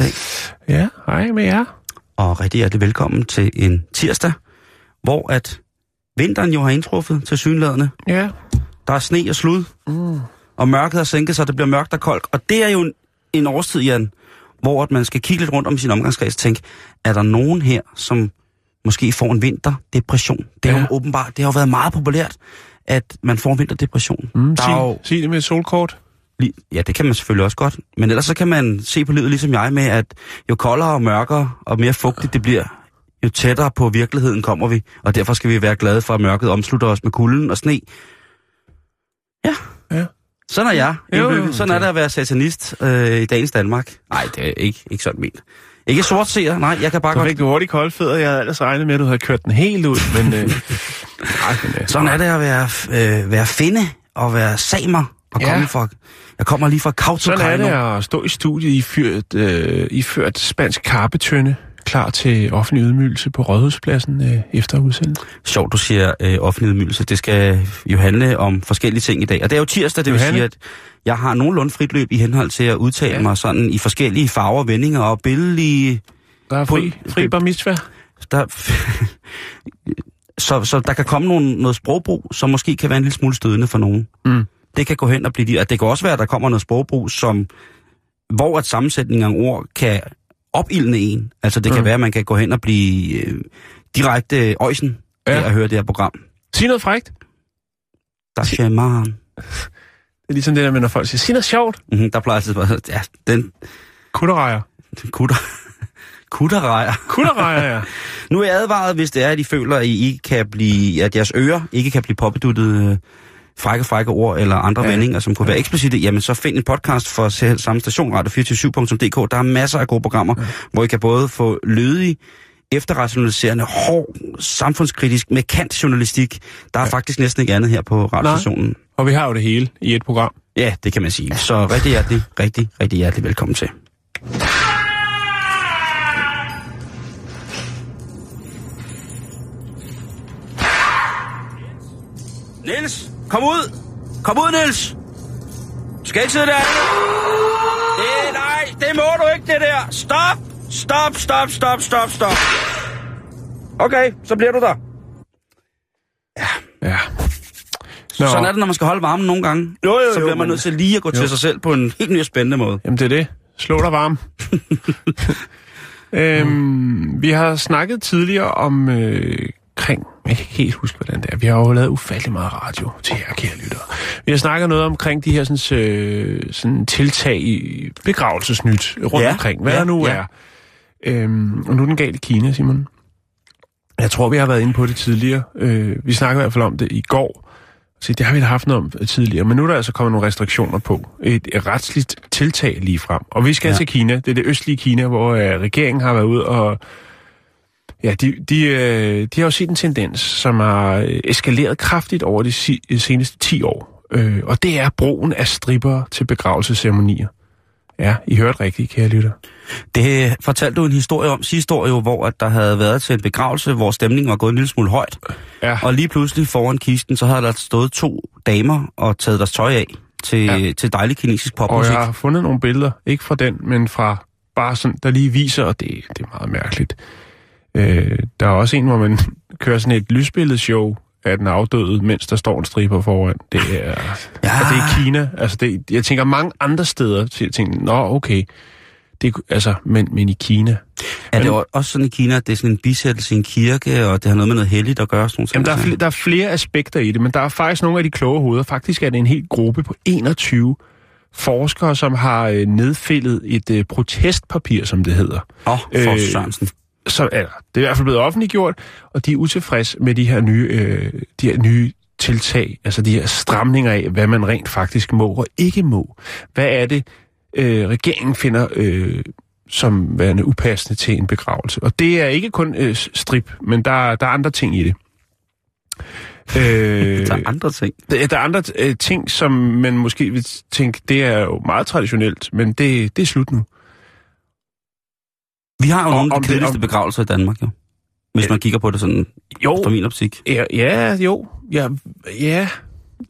Eftermiddag, Ja, hej med jer. og rigtig hjertelig velkommen til en tirsdag, hvor at vinteren jo har indtruffet til synlædende. Ja. Der er sne og slud, mm. og mørket har sænket sig, det bliver mørkt og koldt. Og det er jo en, en årstid, Jan, hvor at man skal kigge lidt rundt om sin omgangskreds og tænke, er der nogen her, som måske får en vinterdepression? Det er Ja. jo åbenbart, det har jo været meget populært, at man får en vinterdepression. Mm, der er sig, jo, sig det med et solkort. Ja, det kan man selvfølgelig også godt, men ellers så kan man se på livet ligesom jeg med, at jo koldere og mørkere og mere fugtigt det bliver, jo tættere på virkeligheden kommer vi, og derfor skal vi være glade for, at mørket omslutter os med kulden og sne. Ja. Ja. Sådan er jeg. Jo, jo, indbygget. Sådan er det at være satanist øh, i dagens Danmark. Nej, det er ikke, ikke sådan ment. Ikke sort ser, nej, jeg kan bare Så godt... fik du hurtigt koldfødder. Jeg havde ellers regnet med, at du havde kørt den helt ud. Men, øh, nej, men øh, Sådan er det at være, øh, være finde og være samer og Ja. komme fra... Jeg kommer lige fra Kautokeino. Sådan er det at stå i studiet iført, øh, iført spansk karpetønde, klar til offentlig ydmygelse på Rådhuspladsen øh, efter udsendelsen. Sjovt, du siger øh, offentlig ydmygelse. Det skal jo handle om forskellige ting i dag. Og det er jo tirsdag, det vil Johanne? sige, at jeg har nogenlunde frit løb i henhold til at udtale ja. Mig sådan i forskellige farver, vendinger og billedlige... Der er fri, fri bar mitzvah. Der, så, så der kan komme nogle, noget sprogbrug, som måske kan være en lille smule stødende for nogen. Mm. Det kan gå hen og blive... At det kan også være, at der kommer noget sprogbrug, som, hvor at sammensætningen af ord kan opildne en. Altså det kan Mm. være, at man kan gå hen og blive øh, direkte øjsen ja. Af at høre det her program. Sig noget frægt. Der er man. Det er ligesom det der med, når folk siger, sig noget sjovt. Mm-hmm, der plejer altid at ja, den, Kutterrejer. kutter, kutterrejer. Kutterrejer, ja. Nu er jeg advaret, hvis det er, at I føler, at, I ikke kan blive, at jeres ører ikke kan blive påbeduttet øh, frække, frække ord eller andre ja. Vendinger, som kunne være eksplicite, jamen så find en podcast for selv samme station, radio247.dk. Der er masser af gode programmer, ja. hvor I kan både få lødig, efterrationaliserende, hård, samfundskritisk, med kant journalistik. Der er ja. faktisk næsten ikke andet her på radiostationen. Og vi har jo det hele i et program. Ja, det kan man sige. Så rigtig hjertelig, rigtig, rigtig hjertelig velkommen til. Niels, kom ud! Kom ud, Niels! Du skal ikke sidde der. Det, nej, det må du ikke, det der. Stop! Stop, stop, stop, stop, stop. Okay, så bliver du der. Ja. Nå. Sådan er det, når man skal holde varmen nogle gange. Jo, jo, så bliver man nødt til lige at gå jo. til sig selv på en helt ny og spændende måde. Jamen, det er det. Slå dig varm. øhm, vi har snakket tidligere om øh, kring... Jeg kan ikke helt huske, hvordan det er. Vi har jo lavet ufattelig meget radio til jer, kære lyttere. Vi har snakket noget omkring de her sådan, øh, sådan tiltag i begravelsesnyt rundt Ja, omkring. Hvad ja, der nu ja. er. Øhm, og nu er den galt i Kina, Simon. Jeg tror, vi har været inde på det tidligere. Øh, vi snakkede i hvert fald om det i går. Så det har vi da haft noget om tidligere. Men nu er der altså kommet nogle restriktioner på. Et, et retsligt tiltag lige frem. Og vi skal Ja. til Kina. Det er det østlige Kina, hvor øh, regeringen har været ude og... Ja, de, de, øh, de har jo set en tendens, som har øh, eskaleret kraftigt over de si, seneste 10 år. Øh, og det er brugen af stripper til begravelsesceremonier. Ja, I hørte rigtigt, kære lytter. Det fortalte du en historie om sidste år jo, hvor at der havde været til en begravelse, hvor stemningen var gået en lille smule højt. Ja. Og lige pludselig foran kisten, så havde der stået to damer og taget deres tøj af til, ja. Til dejlig kinesisk Og popmusik. jeg har fundet nogle billeder, ikke fra den, men fra bare sådan, der lige viser, og det, det er meget mærkeligt. Øh, der er også en, hvor man kører sådan et lysbilledshow af den afdøde, mens der står en striber foran. Det er, Ja. og det er Kina. Altså det, jeg tænker mange andre steder, til jeg tænker, nå okay, det, altså, men, men i Kina. Er det Men- også sådan i Kina, at det er sådan en bisættelse i en kirke, og det har noget med noget helligt at gøre? Sådan Jamen, der, er flere, der er flere aspekter i det, men der er faktisk nogle af de kloge hoveder. Faktisk er det en hel gruppe på 21 forskere, som har øh, nedfældet et øh, protestpapir, som det hedder. Åh, oh, for Øh, Sørensen. Så er det er i hvert fald blevet offentliggjort, og de er utilfredse med de her nye, øh, de her nye tiltag, altså de her stramninger af, hvad man rent faktisk må og ikke må. Hvad er det, øh, regeringen finder øh, som værende upassende til en begravelse? Og det er ikke kun øh, strip, men der, der er andre ting i det. Øh, Der er andre ting. der, der er andre øh, ting, som man måske vil tænke, det er jo meget traditionelt, men det, det er slut nu. Vi har jo Og- nogle af de kedeligste om- begravelser i Danmark, jo. Hvis man kigger på det sådan, Jo, fra min optik. ja, ja jo, ja, ja,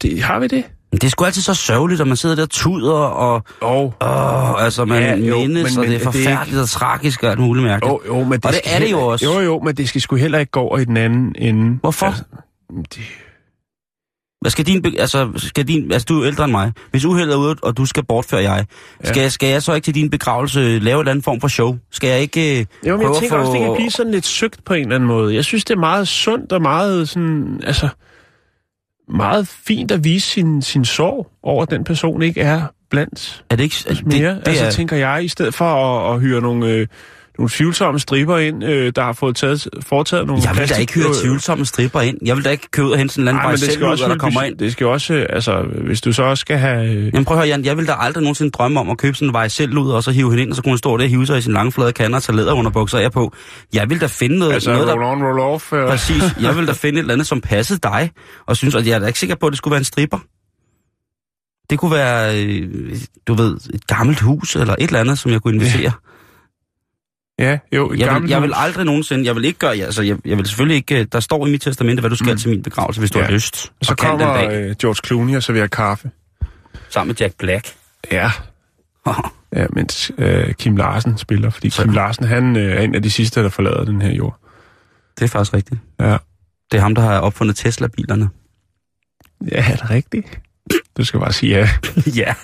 det, har vi det? Men det er sgu altid så sørgeligt, at man sidder der og tuder, og åh, altså man Ja, ja, jo, mindes, men- og det er det er forfærdeligt og tragisk og alt muligt mærkeligt. Jo, jo, men det, Og det er det jo også. Jo, jo, men det skal sgu heller ikke gå over i den anden ende. Hvorfor? Altså, det, skal din, altså, skal din, altså du er ældre end mig. Hvis uheldet er ude, og du skal bortføre jeg, skal, Ja. jeg, skal jeg så ikke til din begravelse lave en eller anden form for show? Skal jeg ikke øh, jo, men jeg at tænker få... også, det kan blive sådan lidt søgt på en eller anden måde. Jeg synes, det er meget sundt og meget sådan, altså, meget fint at vise sin, sin sorg over, at den person ikke er blandt Er det ikke... mere. Det, det altså, er, tænker jeg, i stedet for at, at hyre nogle, øh, nogle tvivlsomme striber ind, øh, der har fået taget, foretaget nogle jeg vil da ikke høre tvivlsomme stripper ind. Jeg vil da ikke køre ud og hente sådan en eller anden men det skal selv også der kommer ind. Det skal også, øh, altså, hvis du så også skal have... øh, Jamen prøv at høre, Jan, jeg vil da aldrig nogensinde drømme om at købe sådan en vej selv ud, og så hive hende ind, og så kunne hun stå der og hive sig i sin lange flade kander og tage læderunderbukser af på. Jeg vil da finde noget, Altså, noget roll on, roll off. Øh. Præcis. Jeg vil da finde et eller andet, som passede dig, og synes, at jeg er da ikke sikker på, at det skulle være en stripper. Det kunne være, øh, du ved, et gammelt hus, eller et eller andet, som jeg kunne invitere. Ja, jo, et Jeg vil, jeg vil aldrig nogensinde, jeg vil ikke gøre, altså jeg, jeg vil selvfølgelig ikke, øh, der står i mit testamente, hvad du skal mm. til min begravelse, hvis du Ja. har lyst. Så og den kommer øh, George Clooney og serverer kaffe. sammen med Jack Black. Ja. Ja, mens øh, Kim Larsen spiller, fordi Så- Kim Larsen, han øh, er en af de sidste, der forlader den her jord. det er faktisk rigtigt. Ja. Det er ham, der har opfundet Tesla-bilerne. Ja, er det rigtigt? Du skal bare sige ja. ja.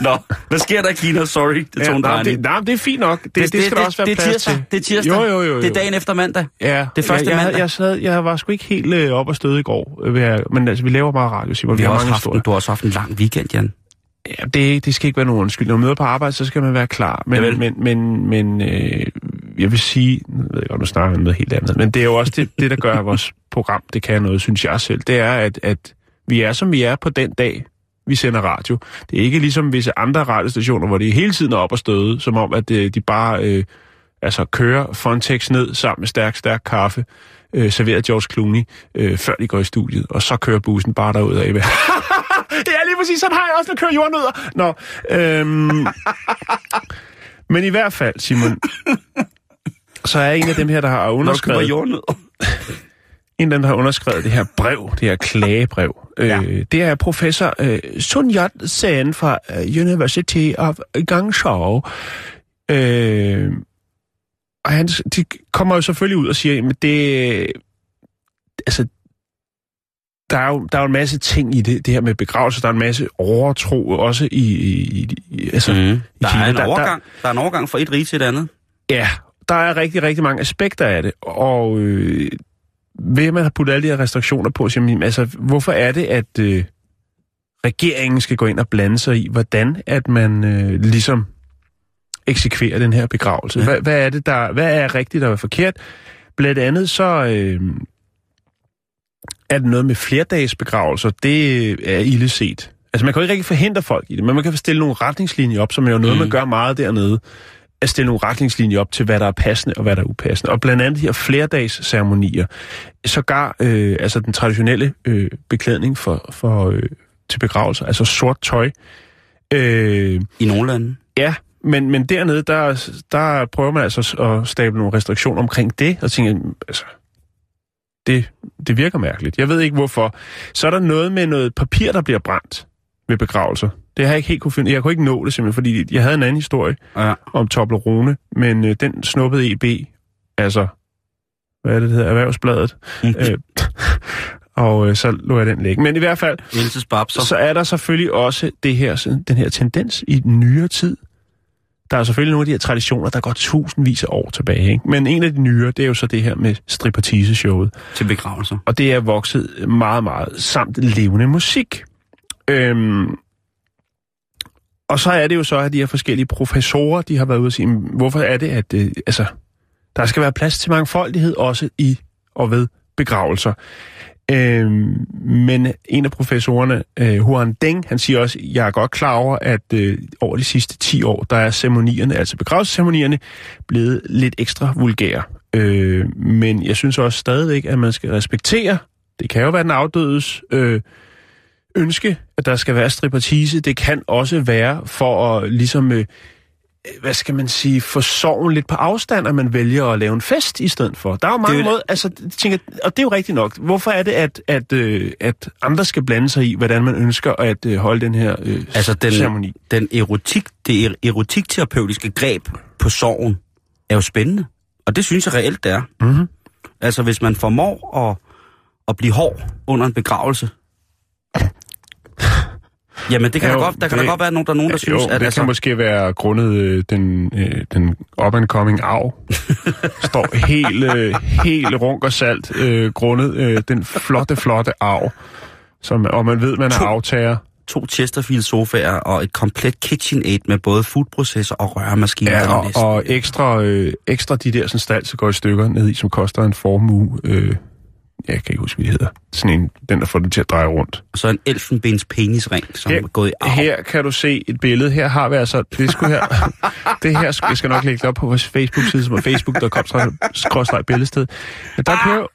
Nå, hvad sker der i Kina? Sorry, det tog ja en nej, det, nej, det er fint nok. Det, det, det skal der også være det plads tirsdag. til. Det er tirsdag. Jo, jo, jo, jo. Det er dagen efter mandag. Ja, Det første jeg, jeg, mandag. jeg, sad, jeg var sgu ikke helt øh, op og støde i går. øh, jeg- Men altså, vi laver meget radio, Simon. Vi Vi, har har mange haft, en, du har også haft en lang weekend, Jan. Ja, det, det skal ikke være nogen undskyld. Når man møder på arbejde, så skal man være klar. Men, Javel. men, men, men øh, jeg vil sige, nu ved jeg godt, nu snakker jeg om noget helt andet, men det er jo også det, det der gør vores program, det kan noget, synes jeg selv. Det er, at, at vi er, som vi er på den dag, vi sender radio. Det er ikke ligesom visse andre radiostationer, hvor de hele tiden er op og støde, som om, at øh, de bare øh, altså kører Fontex ned sammen med stærk, stærk kaffe, øh, serverer George Clooney, øh, før de går i studiet, og så kører bussen bare derud af. det er lige præcis, sådan har jeg også, når jeg kører jordnødder. Nå, øhm, men i hvert fald, Simon, så er en af dem her, der har Når du køber underskrevet, jordnød. En der har underskrevet det her brev, det her klagebrev, Ja. øh, det er professor øh, Sun Yat Sen fra øh, University of Guangzhou. Øh, og han, de kommer jo selvfølgelig ud og siger, at det, altså, der er, jo, der er jo en masse ting i det, det her med begravelse. Der er en masse overtro også i, i, i altså, mm. Mm. Der, Kina, er en der- der- overgang. Der, er en overgang fra et rige til et andet. Ja, der er rigtig, rigtig mange aspekter af det, og øh, ved man har puttet alle de her restriktioner på, jamen, altså, hvorfor er det, at øh, regeringen skal gå ind og blande sig i, hvordan at man øh, ligesom eksekverer den her begravelse? Ja. Hvad, hvad er det, der hvad er rigtigt og hvad er forkert? Blandt andet så øh, er det noget med flerdages begravelser, det er ille set. Altså man kan jo ikke rigtig forhindre folk i det, men man kan stille nogle retningslinjer op, som er jo noget, mm. man gør meget dernede at stille nogle retningslinjer op til, hvad der er passende og hvad der er upassende. Og blandt andet de her flerdags ceremonier. Sågar øh, altså den traditionelle øh, beklædning for, for, øh, til begravelser, altså sort tøj. Øh, I nogle lande. ja, men, men dernede, der, der prøver man altså at stable nogle restriktioner omkring det, og tænker, altså, det, det virker mærkeligt. Jeg ved ikke hvorfor. Så er der noget med noget papir, der bliver brændt ved begravelser. Det har jeg ikke helt kunne finde. Jeg kunne ikke nå det simpelthen, fordi jeg havde en anden historie Ja. om Toblerone, men øh, den snuppede EB, altså, hvad er det, det hedder, Erhvervsbladet, øh, og øh, så lå jeg den ligge. Men i hvert fald, så er der selvfølgelig også det her, den her tendens i den nyere tid Der er selvfølgelig nogle af de her traditioner, der går tusindvis af år tilbage. Ikke? Men en af de nyere, det er jo så det her med striptease-showet. Til begravelser. Og det er vokset meget, meget samt levende musik. Øhm, og så er det jo så, at de her forskellige professorer, de har været ude og sige, hvorfor er det, at øh, altså, der skal være plads til mangfoldighed også i og ved begravelser. Øhm, men en af professorerne, øh, Huan Deng, han siger også, jeg er godt klar over, at øh, over de sidste 10 år, der er ceremonierne, altså begravelsesceremonierne, blevet lidt ekstra vulgære. Øh, men jeg synes også stadigvæk, at man skal respektere, det kan jo være den afdødes øh, ønske, at der skal være striptease. Det kan også være for at ligesom... Øh, hvad skal man sige, få sorgen lidt på afstand, at man vælger at lave en fest i stedet for. Der er jo mange Det er jo måder, altså, tænker, og det er jo rigtigt nok. Hvorfor er det, at, at, øh, at andre skal blande sig i, hvordan man ønsker at øh, holde den her øh, Altså, den, ceremoni? den erotik, det er- erotikterapeutiske greb på sorgen er jo spændende. Og det synes jeg reelt, det er. Mm-hmm. Altså, hvis man formår at, at blive hård under en begravelse, jamen det kan Jo, der godt, der kan det- der godt være nogen, der er nogen, der Jo, synes, det at kan altså, måske være grundet øh, den, øh, den up-and-coming arv. Står helt, øh, helt runk og salt øh, grundet øh, den flotte, flotte arv. Som, og man ved, man er To- aftager. to Chesterfield sofaer og et komplet KitchenAid med både foodprocessor og røremaskine. Ja, og, og ekstra, øh, ekstra de der sådan stald, så går i stykker ned i, som koster en formue. Øh, jeg kan ikke huske, hvad det hedder. Sådan en, den, der får det til at dreje rundt. og så en elfenbens penisring, som Her- er gået i arv. Her kan du se et billede. Her har vi altså... Det, skulle her, det her, skal- jeg skal nok lægge det op på vores Facebook-side, som er facebook.com billedsted. Men der kører,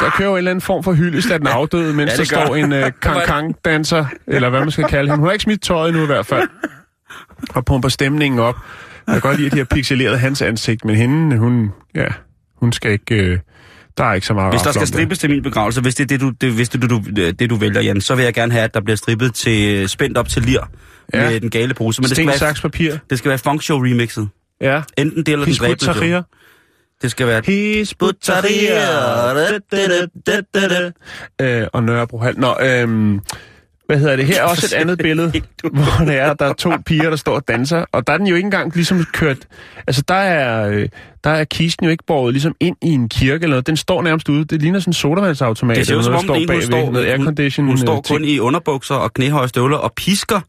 der kører jo en eller anden form for hyldest af den afdøde, mens Ja, der står en uh, kang-kang-danser, eller hvad man skal kalde hende. Hun har ikke smidt tøjet nu i hvert fald. Og pumper stemningen op. Jeg kan godt lide, at de har pixeleret hans ansigt, men hende, hun, ja, hun skal ikke... Øh, der er ikke så meget Hvis der skal strippes til min begravelse, hvis det er det, du, det, hvis det, du, det, du vælger, Jan, så vil jeg gerne have, at der bliver strippet til spændt op til lir Ja. med den gale pose. Men det skal, Sten, være, saks, papir. det skal være funk show remixet. Ja. Enten det eller den dræbende. Det skal være... Tahrir. Øh, og Nørrebro Hal. Nå, øhm, hvad hedder det? Her er også et andet billede, hvor det er, der er to piger, der står og danser. Og der er den jo ikke engang ligesom kørt... Altså, der er, øh, der er kisten jo ikke båret ligesom ind i en kirke eller noget. Den står nærmest ude. Det ligner sådan en sodavandsautomat. Det ser ud eller som noget, om, der det en, hun bagved. står, Noget hun, hun står øh, kun ting. i underbukser og knæhøje støvler og pisker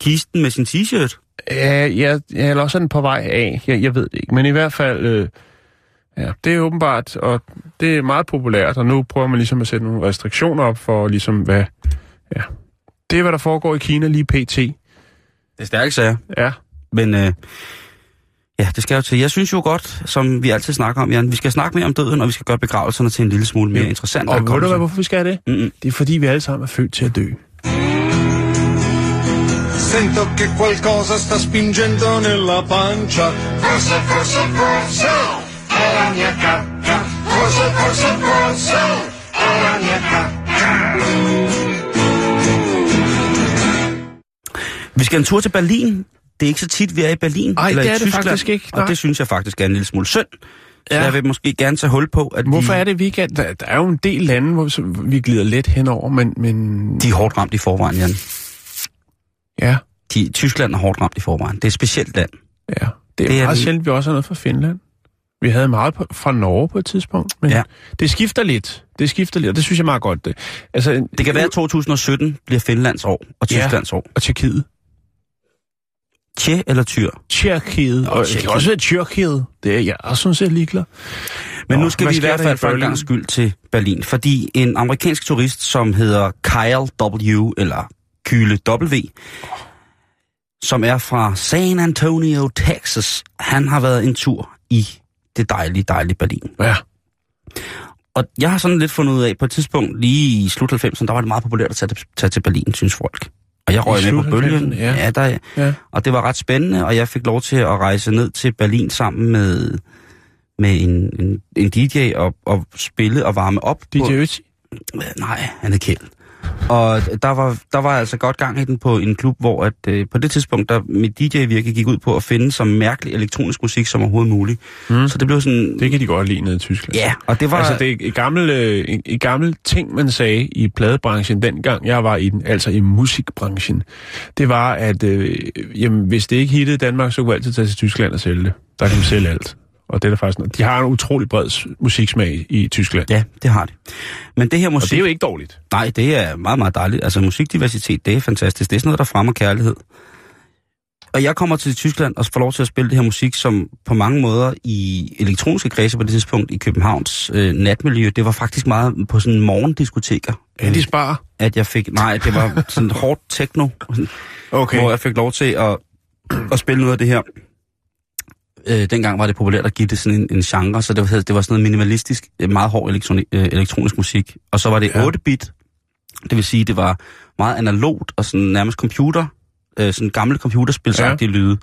kisten med sin t-shirt. Ja, ja, ja, eller også er den på vej af. Jeg, jeg ved det ikke. Men i hvert fald... Øh, Ja, det er åbenbart, og det er meget populært, og nu prøver man ligesom at sætte nogle restriktioner op for ligesom hvad... Ja, det er, hvad der foregår i Kina lige pt. Det er stærke sager. Ja, Men øh, ja, det skal jo til. Jeg synes jo godt, som vi altid snakker om, Jan, vi skal snakke mere om døden, og vi skal gøre begravelserne til en lille smule mere Ja. interessant. og ved du hvad, hvorfor vi skal have det? Mm-mm. Det er fordi, vi alle sammen er født til at dø. Sento che qualcosa sta spingendo nella pancia. Forse, forse, forse è la mia cacca. Forse, forse, forse è la mia cacca. Vi skal en tur til Berlin. Det er ikke så tit, vi er i Berlin. Ej, eller det i er det Tyskland, faktisk ikke, nej. Og det synes jeg faktisk er en lille smule synd. Så Ja. jeg vil måske gerne tage hul på, at Hvorfor de, er det, vi ikke er... Der, der er jo en del lande, hvor vi glider let henover, men... men de er hårdt ramt i forvejen, Jan. ja, De, Tyskland er hårdt ramt i forvejen. Det er et specielt land. ja. Det er, Det det er meget den- sjældent, vi også har noget fra Finland. Vi havde meget på, fra Norge på et tidspunkt, men Ja. ja. det skifter lidt. Det skifter lidt, og det synes jeg meget godt. Det, altså, Det kan være, at 2017 bliver Finlands år og Ja. Tysklands år. Og Tjekkiet. Tje eller tyr. Tjekkiet. Og det kan også være Tyrkiet. Det er jeg også sådan set ligeglad. Men Nå, nu skal vi i hvert fald for en gang skyld til Berlin, fordi en amerikansk turist, som hedder Kyle W., eller Kyle W., som er fra San Antonio, Texas, han har været en tur i det dejlige, dejlige Berlin. Ja. Og jeg har sådan lidt fundet ud af, på et tidspunkt lige i slut 90'erne, der var det meget populært at tage, tage til Berlin, synes folk. Og jeg røg med på bølgen. 90'erne, ja. ja der, Ja. og det var ret spændende, og jeg fik lov til at rejse ned til Berlin sammen med, med en, en, en DJ og, og spille og varme op. DJ På, Ötzi. nej, han er Kjeld. Og der var, der var altså godt gang i den på en klub, hvor at, øh, på det tidspunkt, der mit DJ-virke gik ud på at finde så mærkelig elektronisk musik som overhovedet muligt. Mm. Så det blev sådan... Det kan de godt lide nede i Tyskland. Ja, og det var... Altså, det er et gammelt, øh, et, et gammelt ting, man sagde i pladebranchen dengang jeg var i den, altså i musikbranchen. Det var, at øh, jamen, hvis det ikke hittede Danmark, så kunne vi altid tage til Tyskland og sælge det. Der kan man sælge alt. Og det er der faktisk noget. De har en utrolig bred musiksmag i Tyskland. Ja, det har de. Men det her musik... Og det er jo ikke dårligt. Nej, det er meget, meget dejligt. Altså musikdiversitet, det er fantastisk. Det er sådan noget, der fremmer kærlighed. Og jeg kommer til Tyskland og får lov til at spille det her musik, som på mange måder i elektroniske kredse på det tidspunkt i Københavns øh, natmiljø, det var faktisk meget på sådan morgendiskoteker. Ja, de sparer. At jeg fik, nej, det var sådan hårdt techno, Okay. hvor jeg fik lov til at, at spille noget af det her. Øh, dengang var det populært at give det sådan en, en genre, så det var, det var sådan noget minimalistisk, øh, meget hård elektroni, øh, elektronisk musik. Og så var det Ja. 8-bit, det vil sige, det var meget analogt og sådan nærmest computer, øh, sådan gamle computerspilsagtige ja. lyde.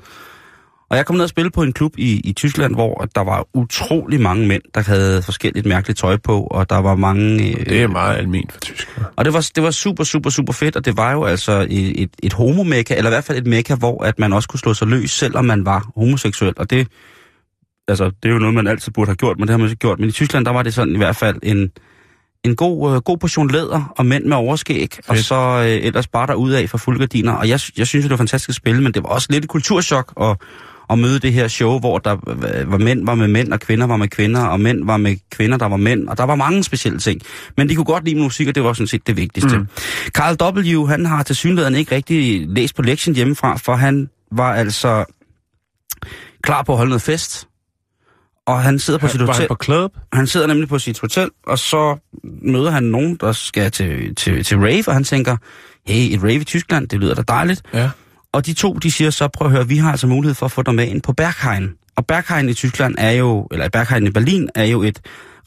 Og jeg kom ned og spille på en klub i, i Tyskland, hvor der var utrolig mange mænd, der havde forskelligt mærkeligt tøj på, og der var mange... Øh, Det er meget almindeligt for tyskere. og det var, det var super, super, super fedt, og det var jo altså et, et, et homomekka, eller i hvert fald et mekka, hvor at man også kunne slå sig løs, selvom man var homoseksuel. Og det, altså, det er jo noget, man altid burde have gjort, men det har man ikke gjort. Men i Tyskland, der var det sådan i hvert fald en, en god, øh, god portion læder og mænd med overskæg, og Fedt. så øh, ellers bare derud af for fuldgardiner. Og jeg, jeg synes, det var fantastisk at spille, men det var også lidt et kulturschok at, at møde det her show, hvor der øh, var mænd var med mænd, og kvinder var med kvinder, og mænd var med kvinder, der var mænd, og der var mange specielle ting. Men de kunne godt lide musik, og det var sådan set det vigtigste. Mm. Carl W., han har til synligheden ikke rigtig læst på lektien hjemmefra, for han var altså klar på at holde noget fest, og han sidder på sit Var hotel. han på club? Han sidder nemlig på sit hotel, og så møder han nogen, der skal til, til, til rave, og han tænker, hey, et rave i Tyskland, det lyder da dejligt. Ja. Og de to, de siger så, prøv at høre, vi har altså mulighed for at få dig med ind på Berghain. Og Berghain i Tyskland er jo, eller Berghain i Berlin er jo et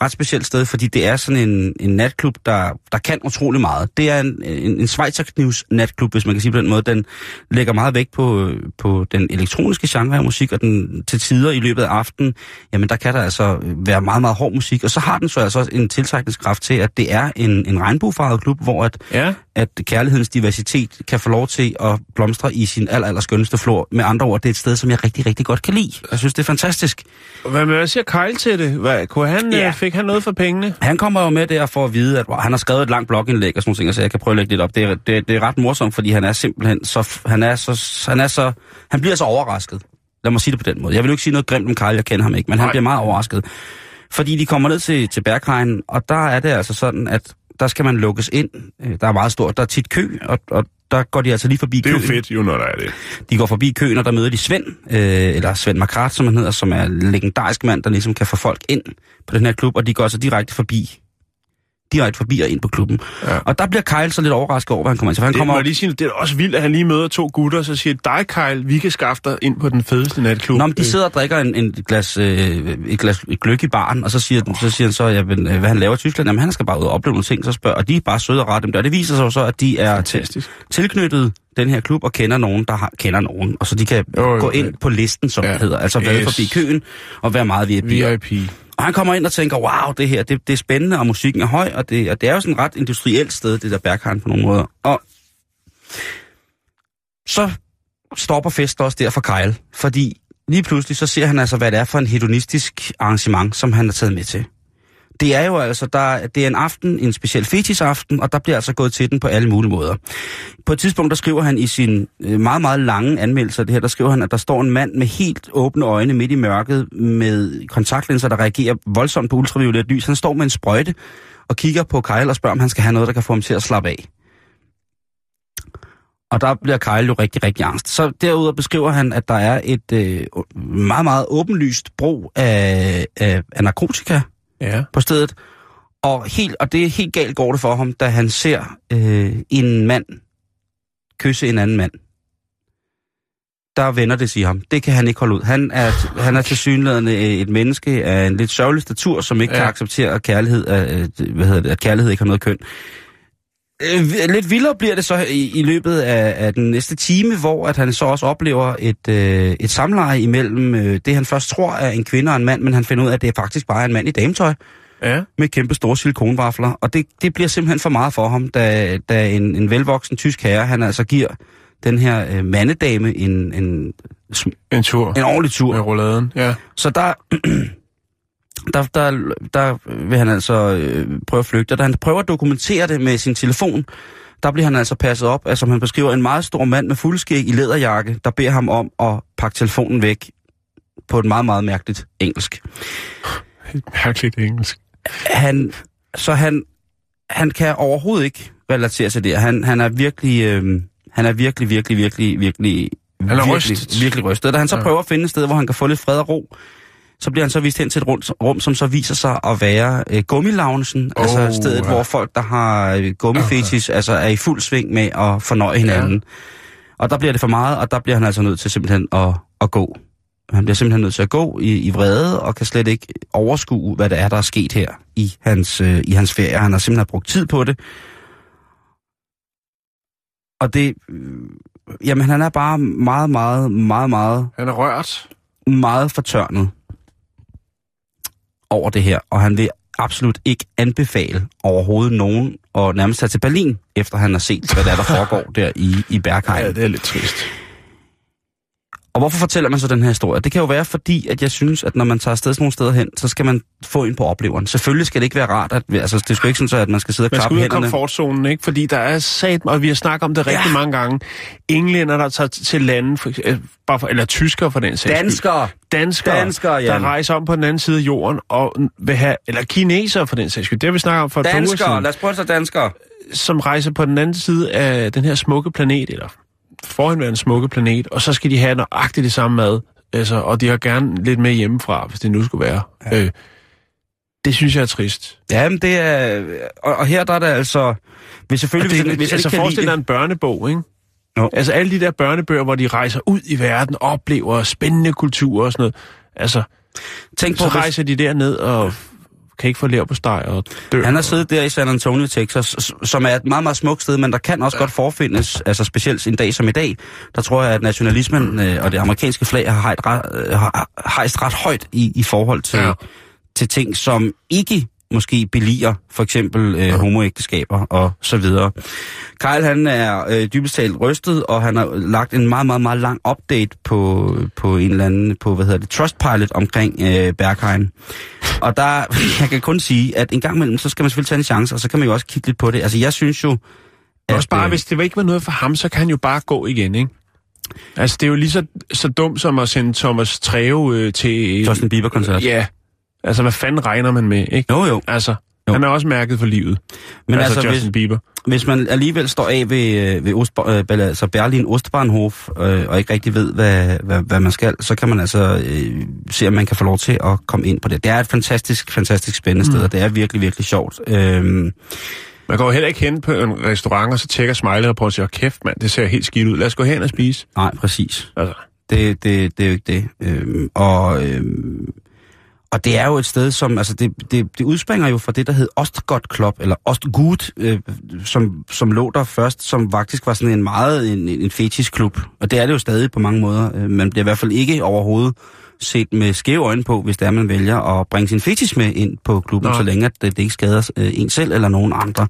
ret specielt sted, fordi det er sådan en, en natklub, der, der kan utrolig meget. Det er en, en, en Schweizerknivs natklub, hvis man kan sige på den måde. Den lægger meget vægt på, på den elektroniske genre af musik, og den til tider i løbet af aftenen, jamen der kan der altså være meget, meget hård musik. Og så har den så altså også en tiltrækningskraft til, at det er en, en regnbuefarvet klub, hvor at, Ja at kærlighedens diversitet kan få lov til at blomstre i sin aller, aller skønneste flor. Med andre ord, det er et sted, som jeg rigtig, rigtig godt kan lide. Jeg synes, det er fantastisk. Hvad, hvad siger Kyle til det? Hvad, kunne han, Ja. ja. Fik han noget for pengene? Han kommer jo med der for at vide, at wow, han har skrevet et langt blogindlæg og sådan nogle ting, så jeg kan prøve at lægge lidt op. Det er, det, det er ret morsomt, fordi han er simpelthen så, han er så, han er så, han bliver så overrasket. Lad mig sige det på den måde. Jeg vil jo ikke sige noget grimt om Karl, jeg kender ham ikke, men han Nej. bliver meget overrasket. Fordi de kommer ned til, til Berghain, og der er det altså sådan, at der skal man lukkes ind. Øh, Der er meget stort, der er tit kø, og, og der går de altså lige forbi Det er jo køen. fedt, jo, når der er det. De går forbi køen, og der møder de Svend, øh, eller Svend Makrat, som han hedder, som er en legendarisk mand, der ligesom kan få folk ind på den her klub, og de går så direkte forbi direkte forbi og ind på klubben. Ja. Og der bliver Kyle så lidt overrasket over, hvad han kommer til. For han Det, kommer op, lige sige, det er også vildt, at han lige møder to gutter, og så siger, dig Kyle, vi kan skaffe dig ind på den fedeste natklub. Nå, men de sidder og drikker en, en glas, øh, et glas et gløk i baren, og så siger, den, så siger han så, ja, men, øh, hvad han laver i Tyskland. Jamen, han skal bare ud og opleve nogle ting, så spørger, og de er bare søde og rette dem der. Og det viser sig jo så, at de er Fantastisk. tilknyttet den her klub og kender nogen, der har, kender nogen. Og så de kan Jo, jo, gå ind på listen, som Ja. hedder. Altså Yes. forbi køen og være meget VIP. VIP. Og han kommer ind og tænker, wow, det her, det, det er spændende, og musikken er høj, og det, og det er jo sådan et ret industrielt sted, det der Berghain på nogle måder. Og så stopper festen også der for Kyle, fordi lige pludselig så ser han altså, hvad det er for en hedonistisk arrangement, som han er taget med til. Det er jo altså, der, det er en aften, en speciel fetisaften, og der bliver altså gået til den på alle mulige måder. På et tidspunkt, der skriver han i sin øh, meget, meget lange anmeldelse af det her, der skriver han, at der står en mand med helt åbne øjne midt i mørket, med kontaktlinser, der reagerer voldsomt på ultraviolet lys. Han står med en sprøjte og kigger på Kyle og spørger, om han skal have noget, der kan få ham til at slappe af. Og der bliver Kyle jo rigtig, rigtig angst. Så derudover beskriver han, at der er et øh, meget, meget åbenlyst brug af, af, af narkotika Ja. på stedet. Og, helt, og det er helt galt går det for ham, da han ser øh, en mand kysse en anden mand. Der vender det sig ham. Det kan han ikke holde ud. Han er, han er til synligheden et menneske af en lidt sørgelig statur, som ikke ja. Ja. kan acceptere, at kærlighed, er, øh, hvad hedder det, at kærlighed ikke har noget køn. Øh, Lidt vildere bliver det så i, i løbet af, af den næste time, hvor at han så også oplever et, øh, et samleje imellem øh, det, han først tror er en kvinde og en mand, men han finder ud af, at det faktisk bare er en mand i dametøj, Ja. med kæmpe store silikonvafler. Og det, det bliver simpelthen for meget for ham, da, da en, en velvoksen tysk herre, han altså giver den her øh, mandedame en, en, En tur en ordentlig tur. med rouladen. Ja. Så der, der, der, der vil han altså øh, prøve at flygte. Og da han prøver at dokumentere det med sin telefon, der bliver han altså passet op, altså som han beskriver, en meget stor mand med fuldskæg i læderjakke, der beder ham om at pakke telefonen væk på et meget, meget mærkeligt engelsk. Mærkeligt engelsk. Han, så han, han kan overhovedet ikke relatere sig det. Han, han er virkelig, øh, han er virkelig, virkelig, virkelig, virkelig, Han er virkelig, rystet. virkelig rystet. Da han så Ja. prøver at finde et sted, hvor han kan få lidt fred og ro, så bliver han så vist hen til et rum, rum som så viser sig at være øh, gummiloungen, oh, altså stedet, ja. hvor folk, der har øh, gummifetis, altså er i fuld sving med at fornøje hinanden. Ja. Og der bliver det for meget, og der bliver han altså nødt til simpelthen at, at gå. Han bliver simpelthen nødt til at gå i, i vrede, og kan slet ikke overskue, hvad der er, der er sket her i hans, øh, i hans ferie. Han har simpelthen brugt tid på det. Og det... Øh, jamen, han er bare meget, meget, meget, meget Han er rørt. meget fortørnet over det her, og han vil absolut ikke anbefale overhovedet nogen at nærmest tage til Berlin, efter han har set, hvad der, er, der foregår der i, i Bergheim. Ja, det er lidt trist. Og hvorfor fortæller man så den her historie? Det kan jo være fordi, at jeg synes, at når man tager afsted sådan nogle steder hen, så skal man få en på opleveren. Selvfølgelig skal det ikke være rart, at, altså det skal ikke sådan, så, at man skal sidde og Man skal klappe ud af hænderne. komfortzonen, ikke? Fordi der er sat, og vi har snakket om det rigtig Ja. mange gange. Englænder, der tager til lande, for, øh, bare for, eller tyskere for den sags. Danskere! Danskere, Danskere, der Jan. rejser om på den anden side af jorden, og vil have, eller kinesere for den sags skyld, det har vi snakket om for et par uger Danskere! siden, Lad os prøve at tage danskere. som rejser på den anden side af den her smukke planet, eller forhenværende smukke planet, og så skal de have nøjagtigt det samme mad, altså, og de har gerne lidt med hjemmefra, hvis det nu skulle være. Ja. Øh, det synes jeg er trist. Jamen, det er... Og, og her der er der altså... Hvis Og selvfølgelig, det, hvis, hvis altså forestil dig en børnebog, ikke? Jo. Altså alle de der børnebøger, hvor de rejser ud i verden, oplever spændende kulturer og sådan noget. Altså, tænk på, så hvis, rejser de derned og kan ikke få lær på steg og dør. Han har siddet der i San Antonio, Texas, som er et meget, meget smukt sted, men der kan også ja. godt forfindes, altså specielt en dag som i dag, der tror jeg, at nationalismen øh, og det amerikanske flag har, hejt ret, øh, har hejst ret højt i, i forhold til. Ja. til ting, som ikke måske beliger for eksempel øh, homoægteskaber og så videre. Kyle han er øh, dybest talt rystet, og han har lagt en meget, meget, meget lang update på, på en eller anden, på hvad hedder det, Trustpilot omkring øh, Bergheim. Og der, jeg kan kun sige, at en gang imellem, så skal man selvfølgelig tage en chance, og så kan man jo også kigge lidt på det. Altså jeg synes jo, at, også bare, øh, hvis det ikke var noget for ham, så kan han jo bare gå igen, ikke? Altså, det er jo lige så, så dumt som at sende Thomas Treve øh, til... Justin Bieber-koncert. Ja. Altså, hvad fanden regner man med, ikke? Jo, jo. Altså, Jo. han er også mærket for livet. Men altså, altså, Justin hvis, Bieber. hvis man alligevel står af ved, øh, ved Ost, øh, altså Berlin Ostbahnhof, øh, og ikke rigtig ved, hvad, hvad, hvad man skal, så kan man altså øh, se, om man kan få lov til at komme ind på det. Det er et fantastisk, fantastisk spændende sted, Mm. og det er virkelig, virkelig sjovt. Øhm, Man går heller ikke hen på en restaurant, og så tjekker smiley og prøver at sige, "Åh, kæft mand, det ser helt skidt ud. Lad os gå hen og spise. nej, præcis. Altså, Det, det, det er jo ikke det. Øhm, og, øhm, og det er jo et sted, som, altså det, det, det udspringer jo fra det, der hed Ostgott Club, eller Ostgut, øh, som, som lå der først, som faktisk var sådan en meget en, en fetish-klub. Og det er det jo stadig på mange måder. Øh, Man bliver i hvert fald ikke overhovedet set med skæve øjne på, hvis det er, man vælger at bringe sin fetish med ind på klubben, Nej. så længe at det, det ikke skader øh, en selv eller nogen andre.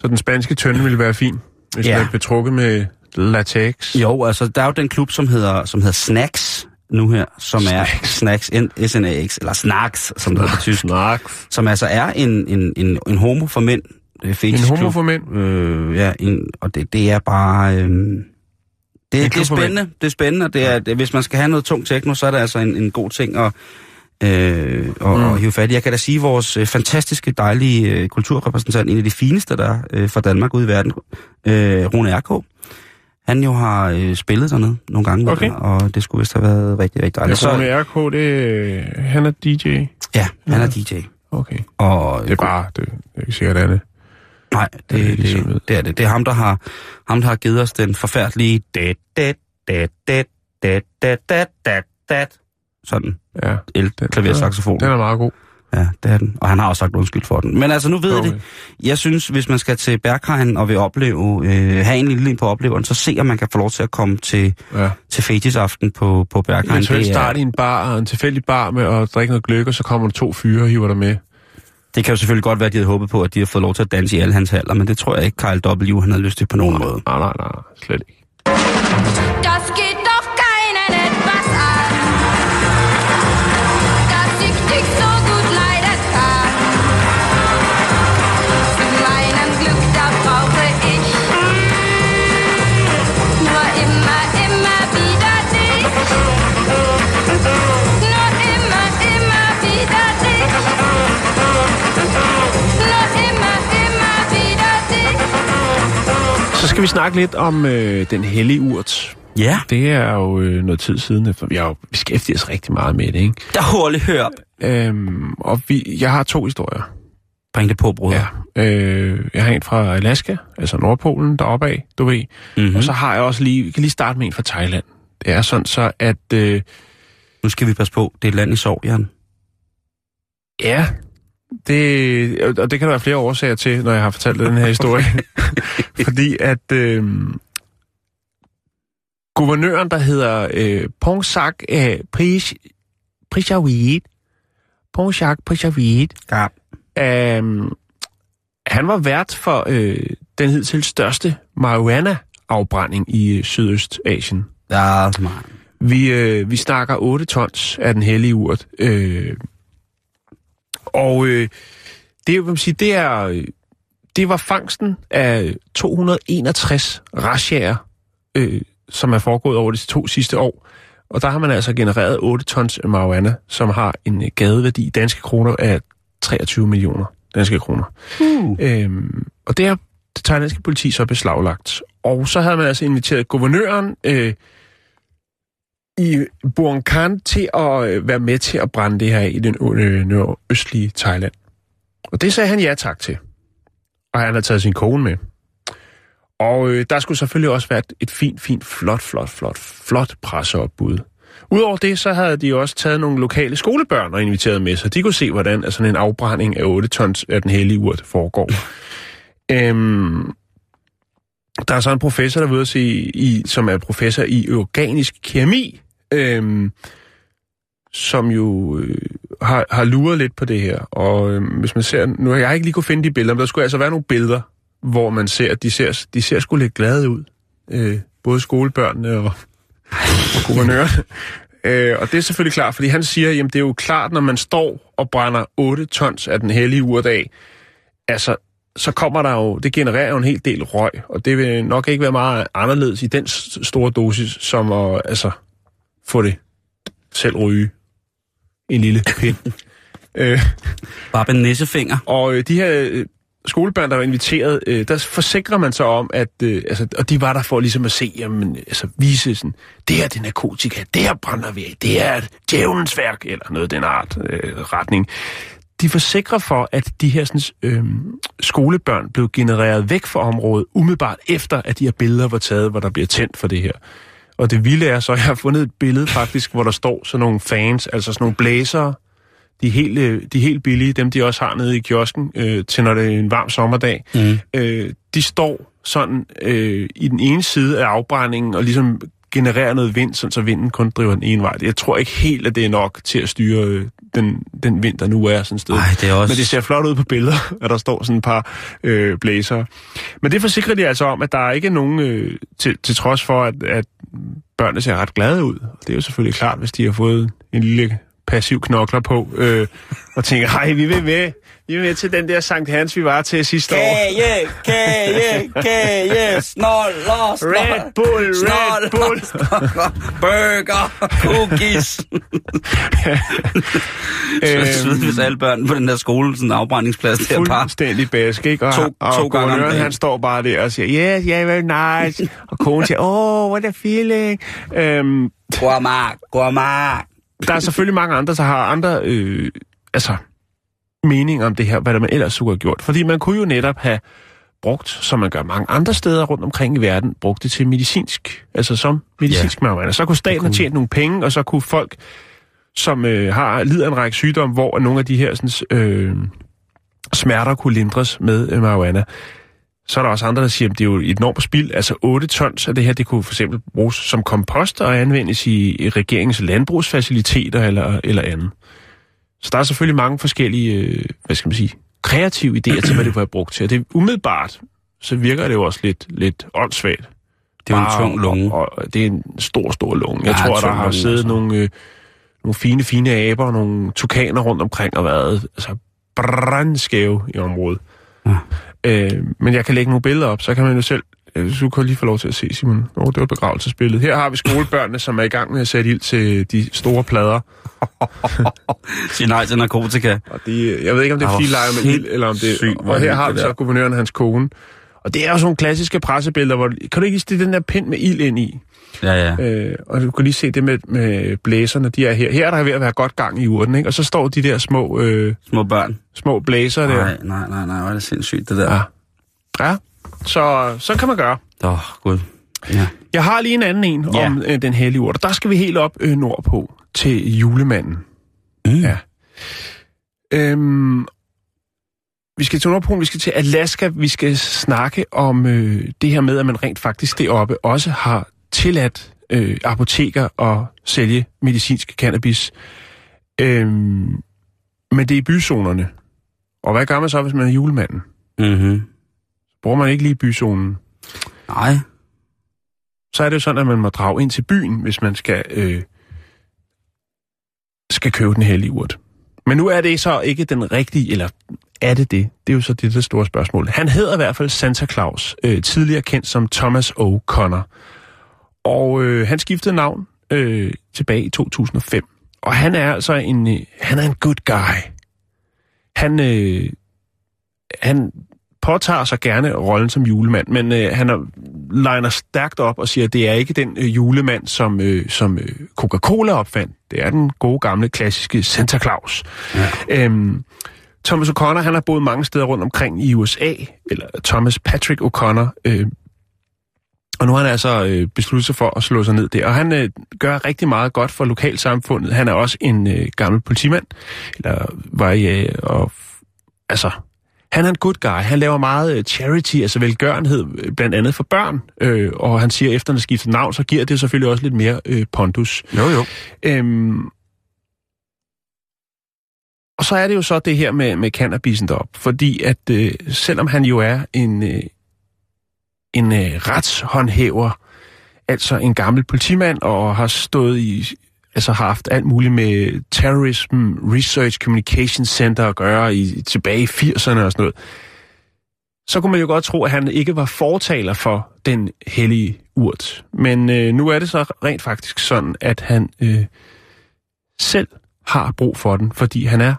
så den spanske tønde ville være fin, hvis Ja. den blev trukket med latex. Jo, altså der er jo den klub, som hedder, som hedder Snacks nu her, som er Snacks, S-N-A-X, eller Snacks, som det hedder tysk. Snaks. som altså er en, en, en, en homo for mænd. Øh, En homo for mænd. Øh, ja, en, og det, det er bare... Øh, det, det er spændende, det er spændende, og det er, det, hvis man skal have noget tung techno, så er det altså en, en god ting at, øh, og, mm. og hive fat i. Jeg kan da sige, at vores øh, fantastiske, dejlige øh, kulturrepræsentant, en af de fineste der øh, fra Danmark ude i verden, øh, Rune R.K., han jo har øh, spillet dernede nogle gange, Okay. og det skulle vist have været rigtig, rigtig Ja, dejligt. Så, Rune RK, det er, han er DJ. ja, han er DJ. Okay. Og, Det er bare, det, det er ikke sikkert, er det. Nej, det det, er det, ligesom det er det. Det er ham, der har, ham, der har givet os den forfærdelige... Dat, dat, dat, dat, dat, dat, dat, dat, dat. Sådan, Ja. el, klaversaxofon. Den er meget god. Ja, det er den. Og han har også sagt undskyld for den. Men altså, nu ved jeg Okay. det. Jeg synes, hvis man skal til Berghain og vil opleve, øh, have en lille på opleveren, så se, om man kan få lov til at komme til, Ja. til fetisaften på, på Berghain. Eventuelt Det, starte i en bar, en tilfældig bar med at drikke noget gløk, og så kommer der to fyre og hiver dig med. det kan jo selvfølgelig godt være, at de havde håbet på, at de havde fået lov til at danse i alle hans haller, men det tror jeg ikke, Kyle W. han havde lyst til på nogen måde. Nej, nej, nej, slet ikke. Så skal vi snakke lidt om øh, den hellige urt. Ja, Det er jo øh, noget tid siden, for vi har jo beskæftiget os rigtig meget med det, ikke? der hurtigt hør. Øhm, og vi, jeg har to historier. Bring det på, bror. Ja. Øh, jeg har en fra Alaska, altså Nordpolen, deroppe af, du ved. Mm-hmm. Mm. Og så har jeg også lige, vi kan lige starte med en fra Thailand. Det er sådan så, at øh, Nu skal vi passe på, det er et land i sorg, Jan. ja, det, og det kan der være flere årsager til, når jeg har fortalt den her historie. Fordi at øh, guvernøren, der hedder øh, Pongsak øh, Prish, Prishawit, Pongsak Ja. Øhm, han var vært for øh, den hidtil største marijuana-afbrænding i øh, Sydøstasien. Ja, smart. Vi, øh, vi snakker 8 tons af den hellige urt. Øh, og øh, det, man siger, det, er, øh, det var fangsten af 261 rasjager, øh, som er foregået over de to sidste år. Og der har man altså genereret 8 tons marijuana, som har en øh, gadeværdi i danske kroner af 23 millioner danske kroner. Uh. Øhm, og det har det thailandske politi så beslaglagt. Og så havde man altså inviteret guvernøren øh, i Bhutan til at øh, være med til at brænde det her i den øh, nordøstlige Thailand. Og det sagde han ja tak til. Og han har taget sin kone med. Og øh, der skulle selvfølgelig også være et, et fint, fint, flot, flot, flot, flot presseopbud. Udover det, så havde de også taget nogle lokale skolebørn og inviteret med, så de kunne se, hvordan altså, sådan en afbrænding af 8 tons af den hellige urt foregår. øhm, der er så en professor, der ved at sige, i, som er professor i organisk kemi, øhm, som jo øh, har, har luret lidt på det her. Og øh, hvis man ser, nu har jeg ikke lige kunne finde de billeder, men der skulle altså være nogle billeder, hvor man ser, at de ser, de ser sgu lidt glade ud. Øh, både skolebørnene og, og guvernøren. Øh, og det er selvfølgelig klart, fordi han siger, jamen det er jo klart, når man står og brænder 8 tons af den hellige urdag, altså, så kommer der jo, det genererer jo en hel del røg, og det vil nok ikke være meget anderledes i den store dosis, som at altså, få det selv ryge en lille pind. øh, Bare en nissefinger. og øh, de her øh, skolebørn, der var inviteret, øh, der forsikrer man sig om, at, øh, altså, og de var der for ligesom at se, jamen, altså vise sådan, det her det er narkotika, det her brænder vi af, det her er et djævelens værk, eller noget den art øh, retning. De forsikrer for, at de her sådan, øh, skolebørn blev genereret væk fra området, umiddelbart efter, at de her billeder var taget, hvor der bliver tændt for det her. Og det vilde er så, at jeg har fundet et billede faktisk, hvor der står sådan nogle fans, altså sådan nogle blæsere, de er helt, øh, de er helt billige, dem de også har nede i kiosken, øh, til når det er en varm sommerdag. Mm. Øh, de står sådan øh, i den ene side af afbrændingen og ligesom genererer noget vind, sådan så vinden kun driver den ene vej. Jeg tror ikke helt, at det er nok til at styre øh, den, den vind, der nu er sådan et sted. Ej, det er også... Men det ser flot ud på billeder, at der står sådan et par øh, blæser. Men det forsikrer de altså om, at der er ikke nogen, øh, til, til trods for, at, at børnene ser ret glade ud. Og det er jo selvfølgelig klart, hvis de har fået en lille passiv knokler på, øh, og tænker, hej, vi vil med. Vi vil med til den der Sankt Hans, vi var til sidste år. Kaje, kaje, kaje, snoller, Red Bull, Red Bull. burger, cookies. Så Øhm, hvis alle børn på den der skole, sådan en afbrændingsplads, der bare... fuldstændig bask, ikke? Og, To- og to gange dagen. han står bare der og siger, yes, yeah, very nice. og konen siger, oh, what a feeling. Øhm, Gourmand, gourmand. Der er selvfølgelig mange andre, der har andre øh, altså, meninger om det her, hvad man ellers skulle have gjort. Fordi man kunne jo netop have brugt, som man gør mange andre steder rundt omkring i verden, brugt det til medicinsk, altså som medicinsk yeah. marijuana. Så kunne staten have tjent nogle penge, og så kunne folk som øh, har lider en række sygdomme, hvor nogle af de her sådan, øh, smerter kunne lindres med øh, marihuana. Så er der også andre, der siger, at det er jo et enormt spild. Altså 8 tons af det her, det kunne for eksempel bruges som kompost og anvendes i, i regeringens landbrugsfaciliteter eller, eller andet. Så der er selvfølgelig mange forskellige, øh, hvad skal man sige, kreative idéer til, hvad det kunne have brugt til. Og det er umiddelbart, så virker det jo også lidt, lidt åndssvagt. Det er jo en tung lunge. Og, og det er en stor, stor lunge. Jeg Ja, tror, der har siddet altså. nogle, øh, nogle fine, fine aber og nogle tukaner rundt omkring og været altså, brandskæve i området. Ja. Øh, men jeg kan lægge nogle billeder op, så kan man jo selv... øh, Du kan lige få lov til at se, Simon. Åh, oh, det var et begravelsesbillede. Her har vi skolebørnene, som er i gang med at sætte ild til de store plader. Sig nej til narkotika. Og de, jeg ved ikke, om det er, fordi leger med ild, eller om det hvor Og her har vi så guvernøren og hans kone. Og det er jo sådan nogle klassiske pressebilleder, hvor... Kan du ikke lige stikke den der pind med ild ind i? Ja, ja. Øh, og du kan lige se det med, med blæserne, de er her. Her er der ved at være godt gang i urten, ikke? Og så står de der små, øh, Små børn. små blæser der. Nej, nej, nej, nej, hvor er det sindssygt, det der. Ja. Ja, så, så kan man gøre. Åh, oh, gud. Ja. Jeg har lige en anden en Ja. om øh, den hellige urt, og der skal vi helt op øh, nordpå til julemanden. Mm. Ja. Øhm, vi skal til Nordpolen, vi skal til Alaska, vi skal snakke om øh, det her med, at man rent faktisk deroppe også har tilladt øh, apoteker at sælge medicinsk cannabis. Øhm, men det er i byzonerne. Og hvad gør man så, hvis man er julemanden? Mm-hmm. Bruger man ikke lige byzonen? Nej. så er det jo sådan, at man må drage ind til byen, hvis man skal, øh, skal købe den hellige urt. Men nu er det så ikke den rigtige, eller er det det? Det er jo så det, der store spørgsmål. Han hedder i hvert fald Santa Claus, øh, tidligere kendt som Thomas O'Connor. Og øh, han skiftede navn øh, tilbage i 2005. Og han er altså en, øh, han er en good guy. Han, øh, han påtager sig gerne rollen som julemand, men øh, han er, liner stærkt op og siger, at det er ikke den øh, julemand, som, øh, som øh, Coca-Cola opfandt. Det er den gode gamle klassiske Santa Claus. Ja. Øhm, Thomas O'Connor, han har boet mange steder rundt omkring i USA, eller Thomas Patrick O'Connor, øh, og nu har han altså øh, besluttet sig for at slå sig ned der. Og han øh, gør rigtig meget godt for lokalsamfundet. Han er også en øh, gammel politimand, eller var i, øh, og altså, han er en good guy. Han laver meget øh, charity, altså velgørenhed, øh, blandt andet for børn. Øh, og han siger, at efter han har skiftet navn, så giver det selvfølgelig også lidt mere øh, pondus. Jo, jo. Øhm, og så er det jo så det her med, med cannabisen derop, fordi at øh, selvom han jo er en, øh, en øh, retshåndhæver, altså en gammel politimand, og har stået i, altså har haft alt muligt med Terrorism Research Communication Center at gøre i, tilbage i 80'erne og sådan noget, så kunne man jo godt tro, at han ikke var fortaler for den hellige urt. Men øh, nu er det så rent faktisk sådan, at han øh, selv har brug for den, fordi han er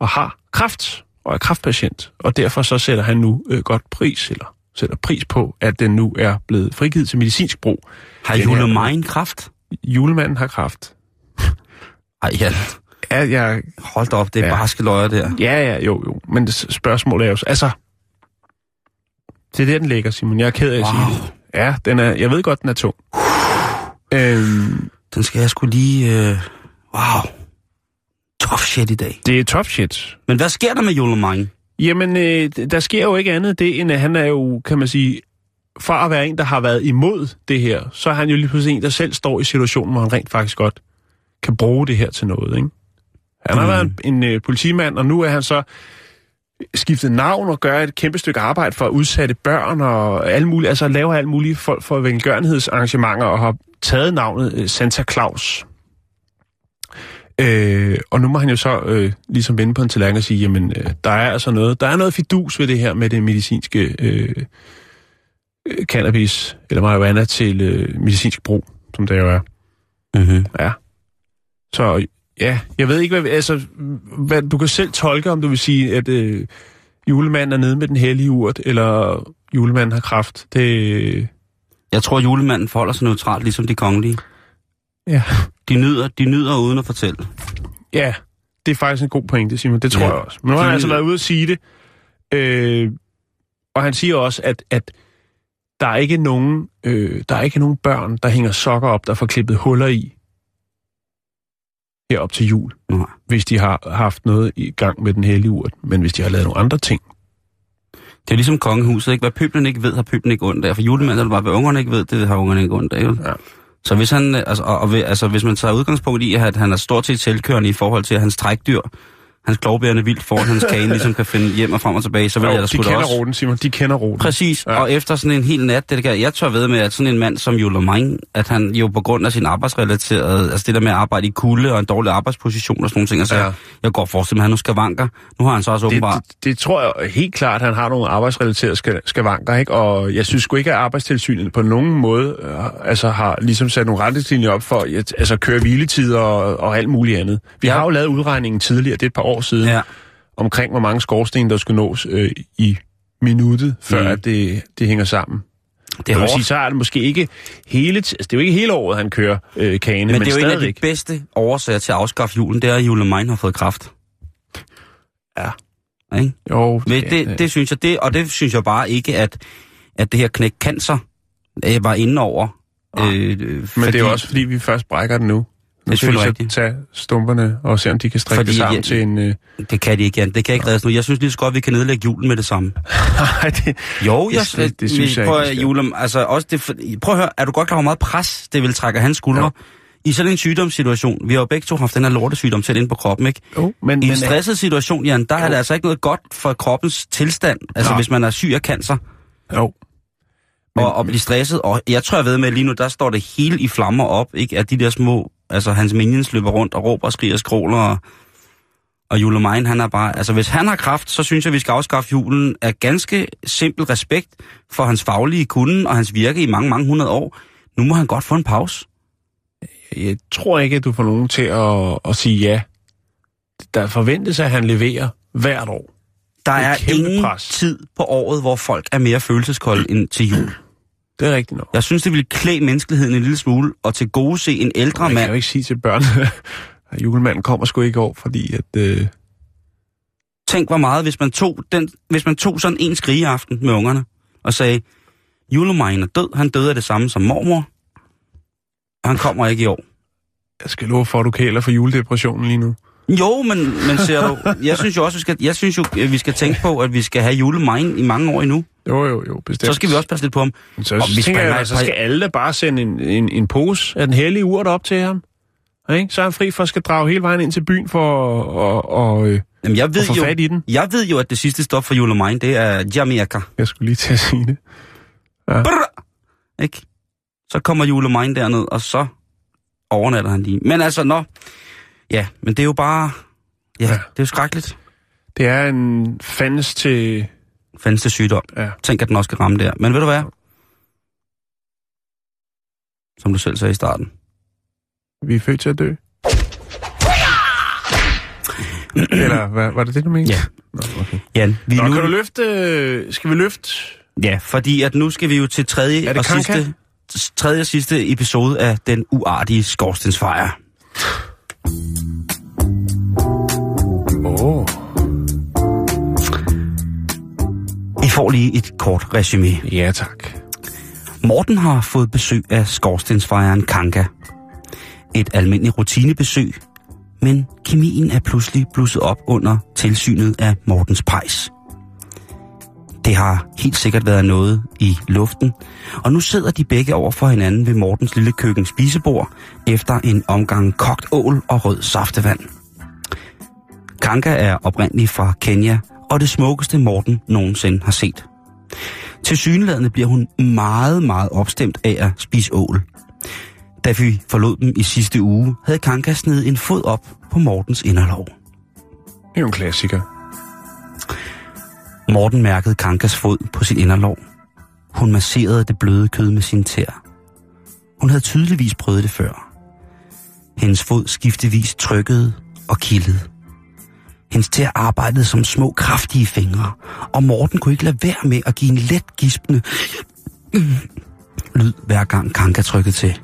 og har kræft og er kræftpatient. Og derfor så sætter han nu øh, godt pris, eller sætter pris på, at den nu er blevet frigivet til medicinsk brug. Har julemanden kraft? Julemanden har kræft. Ej, ja. Ja, ja, Hold da op, det er Ja. barske løjer der. ja, ja, jo, jo. Men spørgsmålet er jo, så- altså, det er der, den ligger, Simon. Jeg er ked af at Wow. sige det. Ja, den er, jeg ved godt, den er tung. Øhm, Den skal jeg skulle lige... Øh... Wow. Tough shit i dag. det er tough shit. Men hvad sker der med julemanden? Jamen, øh, der sker jo ikke andet det, end at han er jo, kan man sige, fra at være en, der har været imod det her, så er han jo lige pludselig en, der selv står i situationen, hvor han rent faktisk godt kan bruge det her til noget, ikke? Han har Mm. været en, en øh, politimand, og nu er han så skiftet navn og gør et kæmpe stykke arbejde for at udsatte børn og alle mulige, altså laver alt muligt for, for velgørenhedsarrangementer og har taget navnet øh, Santa Claus. Øh, og nu må han jo så øh, ligesom vende på en tallerken og sige, jamen, øh, der er altså noget, der er noget fidus ved det her med det medicinske øh, øh, cannabis, eller marijuana til øh, medicinsk brug, som det jo er. Mm-hmm. Ja. Så ja, jeg ved ikke, hvad, altså, hvad, du kan selv tolke, om du vil sige, at øh, julemanden er nede med den hellige urt, eller julemanden har kraft. Det, Jeg tror, julemanden forholder sig neutralt, ligesom de kongelige. ja. De nyder, de nyder uden at fortælle. ja, det er faktisk en god pointe, Simon. Det tror Ja. jeg også. Men nu har han altså været ude at sige det. Øh, og han siger også, at, at der er ikke nogen, øh, der er ikke nogen børn, der hænger sokker op, der får klippet huller i. herop til jul, Nej. hvis de har haft noget i gang med den hellige urt. Men hvis de har lavet nogle andre ting, Det er ligesom kongehuset, ikke? Hvad pøblen ikke ved, har pøblen ikke ondt af. For julemanden er det bare, hvad ungerne ikke ved, det har ungerne ikke ondt af. Ja. Så hvis, han, altså, og, og, altså, hvis man tager udgangspunkt i, at han er stort set selvkørende i forhold til, at hans trækdyr, hans klovbærende vildt foran hans kane, ligesom kan finde hjem og frem og tilbage, så vil jeg da de sgu da kender også... ruten, Simon. De kender ruten. Præcis, Ja. og efter sådan en hel nat, det der, jeg tør ved med, at sådan en mand som Jule Mine, at han jo på grund af sin arbejdsrelaterede, altså det der med at arbejde i kulde og en dårlig arbejdsposition og sådan nogle ting, altså Ja. jeg går forestille mig, at han nu skal vanker. Nu har han så også Det, åbenbart... det, det tror jeg helt klart, at han har nogle arbejdsrelaterede ska- skavanker, ikke? Og jeg synes sgu ikke, at arbejdstilsynet på nogen måde øh, altså har ligesom sat nogle retningslinjer op for at altså, køre hviletider og, og alt muligt andet. Vi Ja. har jo lavet udregningen tidligere, det er et par år siden, Ja. omkring hvor mange skorsten, der skulle nås øh, i minuttet, før Mm. at det, det hænger sammen. Det er Det hårdt, sige, så er det måske ikke hele, altså, det er jo ikke hele året, han kører øh, kane, men, men, det er jo en af de stadigvæk. bedste årsager til at afskaffe julen, det er, at Jule Mine har fået kraft. Ja. Ikke? Jo, Men det, det synes jeg, det, og det synes jeg bare ikke, at, at det her knæk cancer øh, var inde over. Øh, Men det er jo også, fordi vi først brækker den nu. Nu er selvfølgelig rigtigt. tage stumperne og se, om de kan strikke Fordi det sammen jeg- til en... Øh... Det kan de ikke, Jan. Det kan ikke reddes nu. Jeg synes lige så godt, vi kan nedlægge julen med det samme. Nej, det, Jo, Det- jeg, det- det synes jeg prøv, ikke. Julem, altså også det, prøv at høre, er du godt klar, hvor meget pres det vil trække hans skuldre? Jo. I sådan en sygdomssituation, vi har jo begge to haft den her lortesygdom tæt ind på kroppen, ikke? jo, men, I men, en stresset situation, Jan, der er Jo. det altså ikke noget godt for kroppens tilstand, altså Nej. hvis man er syg af cancer. Jo, Men- og, og blive stresset. Og jeg tror, jeg ved med, at lige nu, der står det hele i flammer op, ikke? At de der små, altså hans minions løber rundt og råber og skriger og skråler. Og, og Julemine, han er bare, altså hvis han har kraft, så synes jeg, vi skal afskaffe julen af ganske simpel respekt for hans faglige kunde og hans virke i mange, mange hundrede år. Nu må han godt få en pause. jeg tror ikke, at du får nogen til at, at sige ja. Der forventes, at han leverer hvert år. Der er ingen pres. tid på året, hvor folk er mere følelseskolde end til jul. Det er rigtigt nok. Jeg synes, det ville klæde menneskeligheden en lille smule, og til gode se en ældre Man kan mand. jo ikke sige til børn, at julemanden kommer sgu ikke over, fordi at... Øh, Tænk hvor meget, hvis man tog, den, hvis man tog sådan en skrigeaften med ungerne, og sagde, Julemine er død, han døde af det samme som mormor, og han kommer ikke i år. jeg skal love for, at du kæler for juledepressionen lige nu. Jo, men, men ser du, jeg synes jo også, vi skal, jeg synes jo, vi skal tænke på, at vi skal have julemine i mange år endnu. Jo, jo, jo, bestemt. Så skal vi også passe lidt på ham. Så, Og vi tænker jeg, så skal alle bare sende en, en, en pose af den hellige urt op til ham. Ikke? Så er han fri for at skal drage hele vejen ind til byen for at og, og, øh, Jamen, jeg at ved få jo, fat i den. jeg ved jo, at det sidste stop for julemine, det er Jamaica. Jeg skulle lige til at sige det. Brrr! Ikke? Så kommer julemine derned, og så overnatter han lige. Men altså, nå. Ja, men det er jo bare... Ja, Ja. ja. det er jo skrækkeligt. Det er en fandens til... Fandens det sygdom. Ja. Tænk, at den også skal ramme der. Men ved du hvad? Som du selv sagde i starten. Vi er født til at dø. Eller hvad, var det det, du mente? Ja. Nå, okay. Jan, vi Nå, nu... kan du løfte... øh, Skal vi løfte... Ja, fordi at nu skal vi jo til tredje og Kanka? sidste, tredje og sidste episode af den uartige skorstensfejre. Får lige et kort resume. Ja, tak. Morten har fået besøg af skorstensfejren Kanka. Et almindeligt rutinebesøg, men kemien er pludselig blusset op under tilsynet af Mortens pejs. Det har helt sikkert været noget i luften, og nu sidder de begge over for hinanden ved Mortens lille køkken spisebord efter en omgang kogt ål og rød saftevand. Kanka er oprindelig fra Kenya, og det smukkeste Morten nogensinde har set. Til synlædende bliver hun meget, meget opstemt af at spise ål. Da vi forlod dem i sidste uge, havde Kanka snedet en fod op på Mortens inderlov. Det er jo en klassiker. Morten mærkede Kankas fod på sit inderlov. Hun masserede det bløde kød med sin tær. Hun havde tydeligvis prøvet det før. Hendes fod skiftevis trykkede og kildede. Hendes tæer arbejdede som små, kraftige fingre, og Morten kunne ikke lade være med at give en let gispende lyd, hver gang Kanka trykkede til.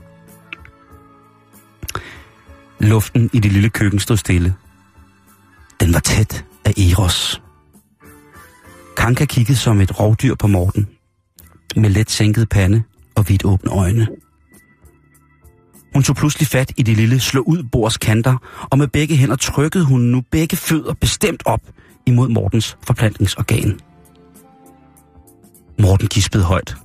Luften i det lille køkken stod stille. Den var tæt af Eros. Kanka kiggede som et rovdyr på Morten, med let sænket pande og vidt åbne øjne. Hun tog pludselig fat i det lille slå ud bords kanter, og med begge hænder trykkede hun nu begge fødder bestemt op imod Mortens forplantningsorgan. Morten gispede højt.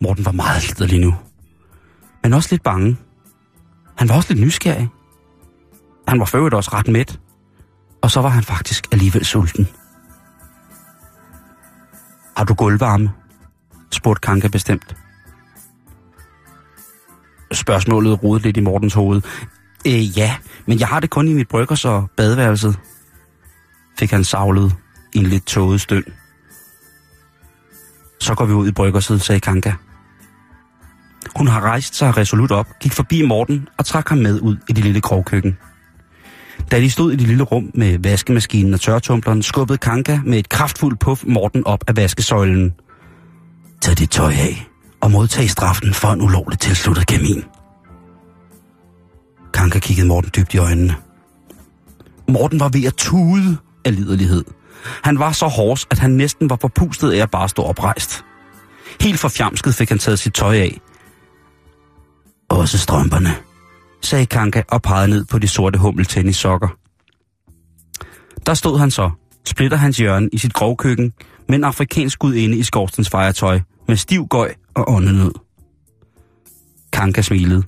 Morten var meget liderlig nu. Men også lidt bange. Han var også lidt nysgerrig. Han var for også ret mæt. Og så var han faktisk alligevel sulten. Har du gulvvarme? spurgte Kanka bestemt. Spørgsmålet rodede lidt i Mortens hoved. Øh, ja, men jeg har det kun i mit bryggers og badeværelset, fik han savlet i en lidt tåget støn. Så går vi ud i bryggerset, sagde Kanka. Hun har rejst sig resolut op, gik forbi Morten og trak ham med ud i det lille krogkøkken. Da de stod i det lille rum med vaskemaskinen og tørretumbleren, skubbede Kanka med et kraftfuldt puff Morten op af vaskesøjlen. Tag dit tøj af og modtage straffen for en ulovligt tilsluttet kamin. Kanka kiggede Morten dybt i øjnene. Morten var ved at tude af liderlighed. Han var så hårds, at han næsten var forpustet af at bare stå oprejst. Helt forfjamsket fik han taget sit tøj af. Også strømperne, sagde Kanka og pegede ned på de sorte hummeltennissokker. Der stod han så, splitter hans hjørne i sit grovkøkken, med en afrikansk gudinde i skorstens fejretøj, med stiv gøj og åndenød. Kanka smilede.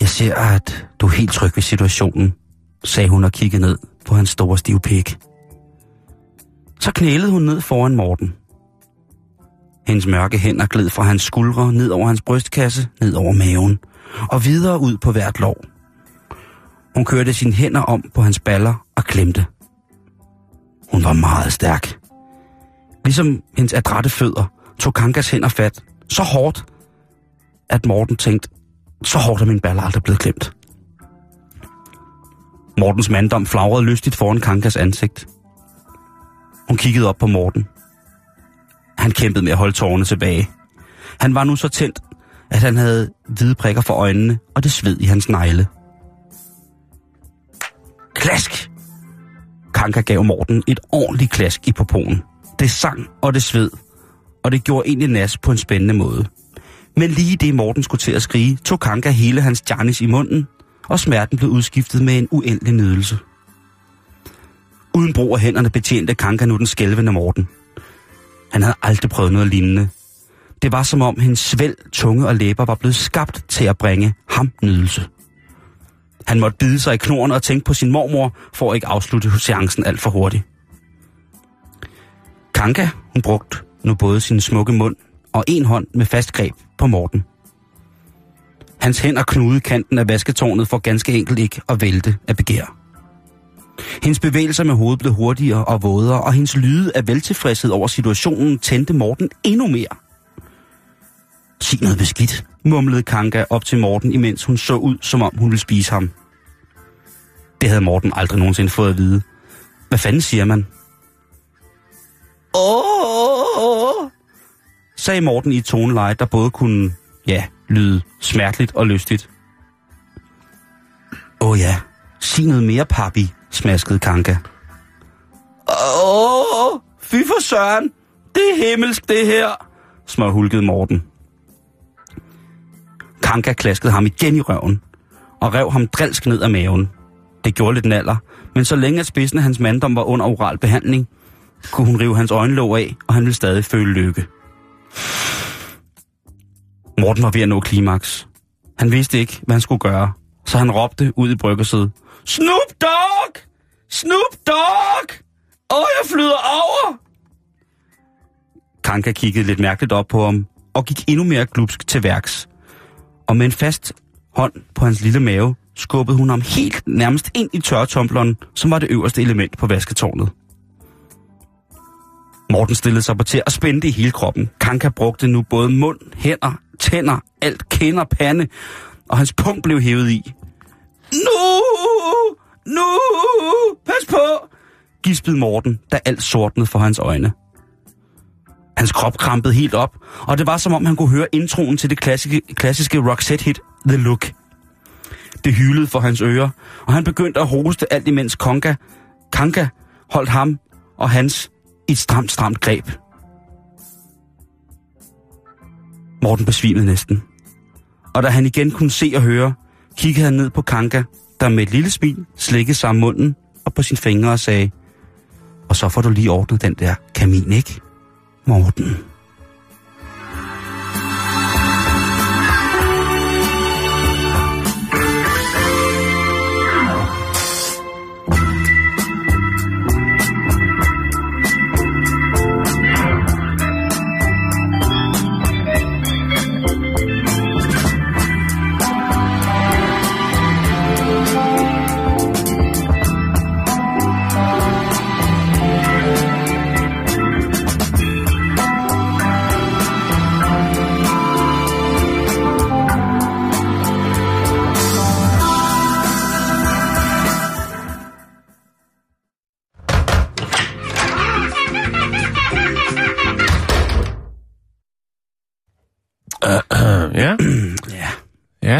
Jeg ser, at du er helt tryg ved situationen, sagde hun og kiggede ned på hans store stive pik. Så knælede hun ned foran Morten. Hendes mørke hænder gled fra hans skuldre ned over hans brystkasse, ned over maven og videre ud på hvert lov. Hun kørte sine hænder om på hans baller og klemte. Hun var meget stærk. Ligesom hendes adrette fødder tog Kankas hænder fat så hårdt, at Morten tænkte, så hårdt er min baller aldrig blevet klemt. Mortens manddom flagrede lystigt foran Kankas ansigt. Hun kiggede op på Morten. Han kæmpede med at holde tårerne tilbage. Han var nu så tændt, at han havde hvide prikker for øjnene, og det sved i hans negle. Klask! Kanka gav Morten et ordentligt klask i poponen. Det sang, og det sved, og det gjorde egentlig nas på en spændende måde. Men lige det Morten skulle til at skrige, tog Kanka hele hans Janis i munden, og smerten blev udskiftet med en uendelig nydelse. Uden brug af hænderne betjente Kanka nu den skælvende Morten. Han havde aldrig prøvet noget lignende. Det var som om hendes svæld, tunge og læber var blevet skabt til at bringe ham nydelse. Han måtte bide sig i knoren og tænke på sin mormor, for at ikke afslutte seancen alt for hurtigt. Kanka, hun brugte nu både sin smukke mund og en hånd med fast greb på Morten. Hans hænder knudede kanten af vasketårnet for ganske enkelt ikke at vælte af begær. Hendes bevægelser med hovedet blev hurtigere og vådere, og hendes lyde af veltilfredshed over situationen tændte Morten endnu mere. Sig noget beskidt, mumlede Kanka op til Morten, imens hun så ud, som om hun ville spise ham. Det havde Morten aldrig nogensinde fået at vide. Hvad fanden siger man? Åh, sagde Morten i et toneleje, der både kunne, ja, lyde smerteligt og lystigt. Åh ja, sig noget mere, papi, smaskede Kanka. Åh, fy for søren, det er himmelsk det her, smørhulkede Morten. Kanka klaskede ham igen i røven og rev ham drilsk ned af maven. Det gjorde lidt naller, men så længe at spidsen af hans manddom var under oral behandling, kunne hun rive hans øjenlåg af, og han ville stadig føle lykke. Morten var ved at nå klimaks. Han vidste ikke, hvad han skulle gøre, så han råbte ud i bryggersædet. Snoop Dogg! Snoop Dogg! Åh, jeg flyder over! Kanka kiggede lidt mærkeligt op på ham, og gik endnu mere glupsk til værks. Og med en fast hånd på hans lille mave, skubbede hun ham helt nærmest ind i tørretumbleren, som var det øverste element på vasketårnet. Morten stillede sig på til og spændte i hele kroppen. Kanka brugte nu både mund, hænder, tænder, alt kender, pande, og hans punkt blev hævet i. Nu! Nu! Pas på! gispede Morten, da alt sortnede for hans øjne. Hans krop krampede helt op, og det var som om han kunne høre introen til det klassiske, klassiske Roxette-hit The Look. Det hylede for hans ører, og han begyndte at hoste alt imens Konga, Kanka holdt ham og hans i et stramt, stramt greb. Morten besvimede næsten. Og da han igen kunne se og høre, kiggede han ned på Kanka, der med et lille smil slikkede sig om munden og på sine fingre og sagde, og så får du lige ordnet den der kamin, ikke? Morten.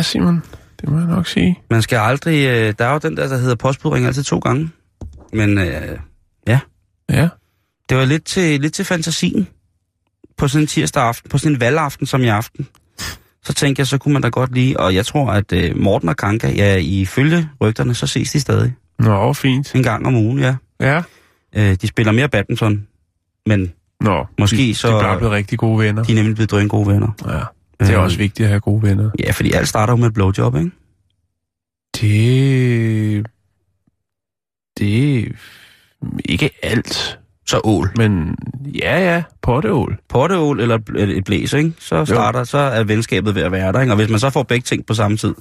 Simon, det må jeg nok sige. Man skal aldrig... Øh, der er jo den der, der hedder postbudring altid to gange. Men øh, ja, Ja, det var lidt til, lidt til fantasien. På sådan en tirsdag aften, på sådan en valgaften som i aften. Så tænkte jeg, så kunne man da godt lige... Og jeg tror, at øh, Morten og Kanka, ja, ifølge rygterne, så ses de stadig. nå, fint. En gang om ugen, ja. Ja, Øh, de spiller mere badminton, men nå, Måske de, så- De er bare blevet rigtig gode venner. de er nemlig blevet drøn gode venner. Ja, det er Øh. også vigtigt at have gode venner. Ja, fordi alt starter jo med et blowjob, ikke? Det... Det er ikke alt, Så ål. men ja, ja, potteål. Potteål eller et blæs, ikke? Så starter, så er venskabet ved at være der, ikke? Og hvis man så får begge ting på samme tid,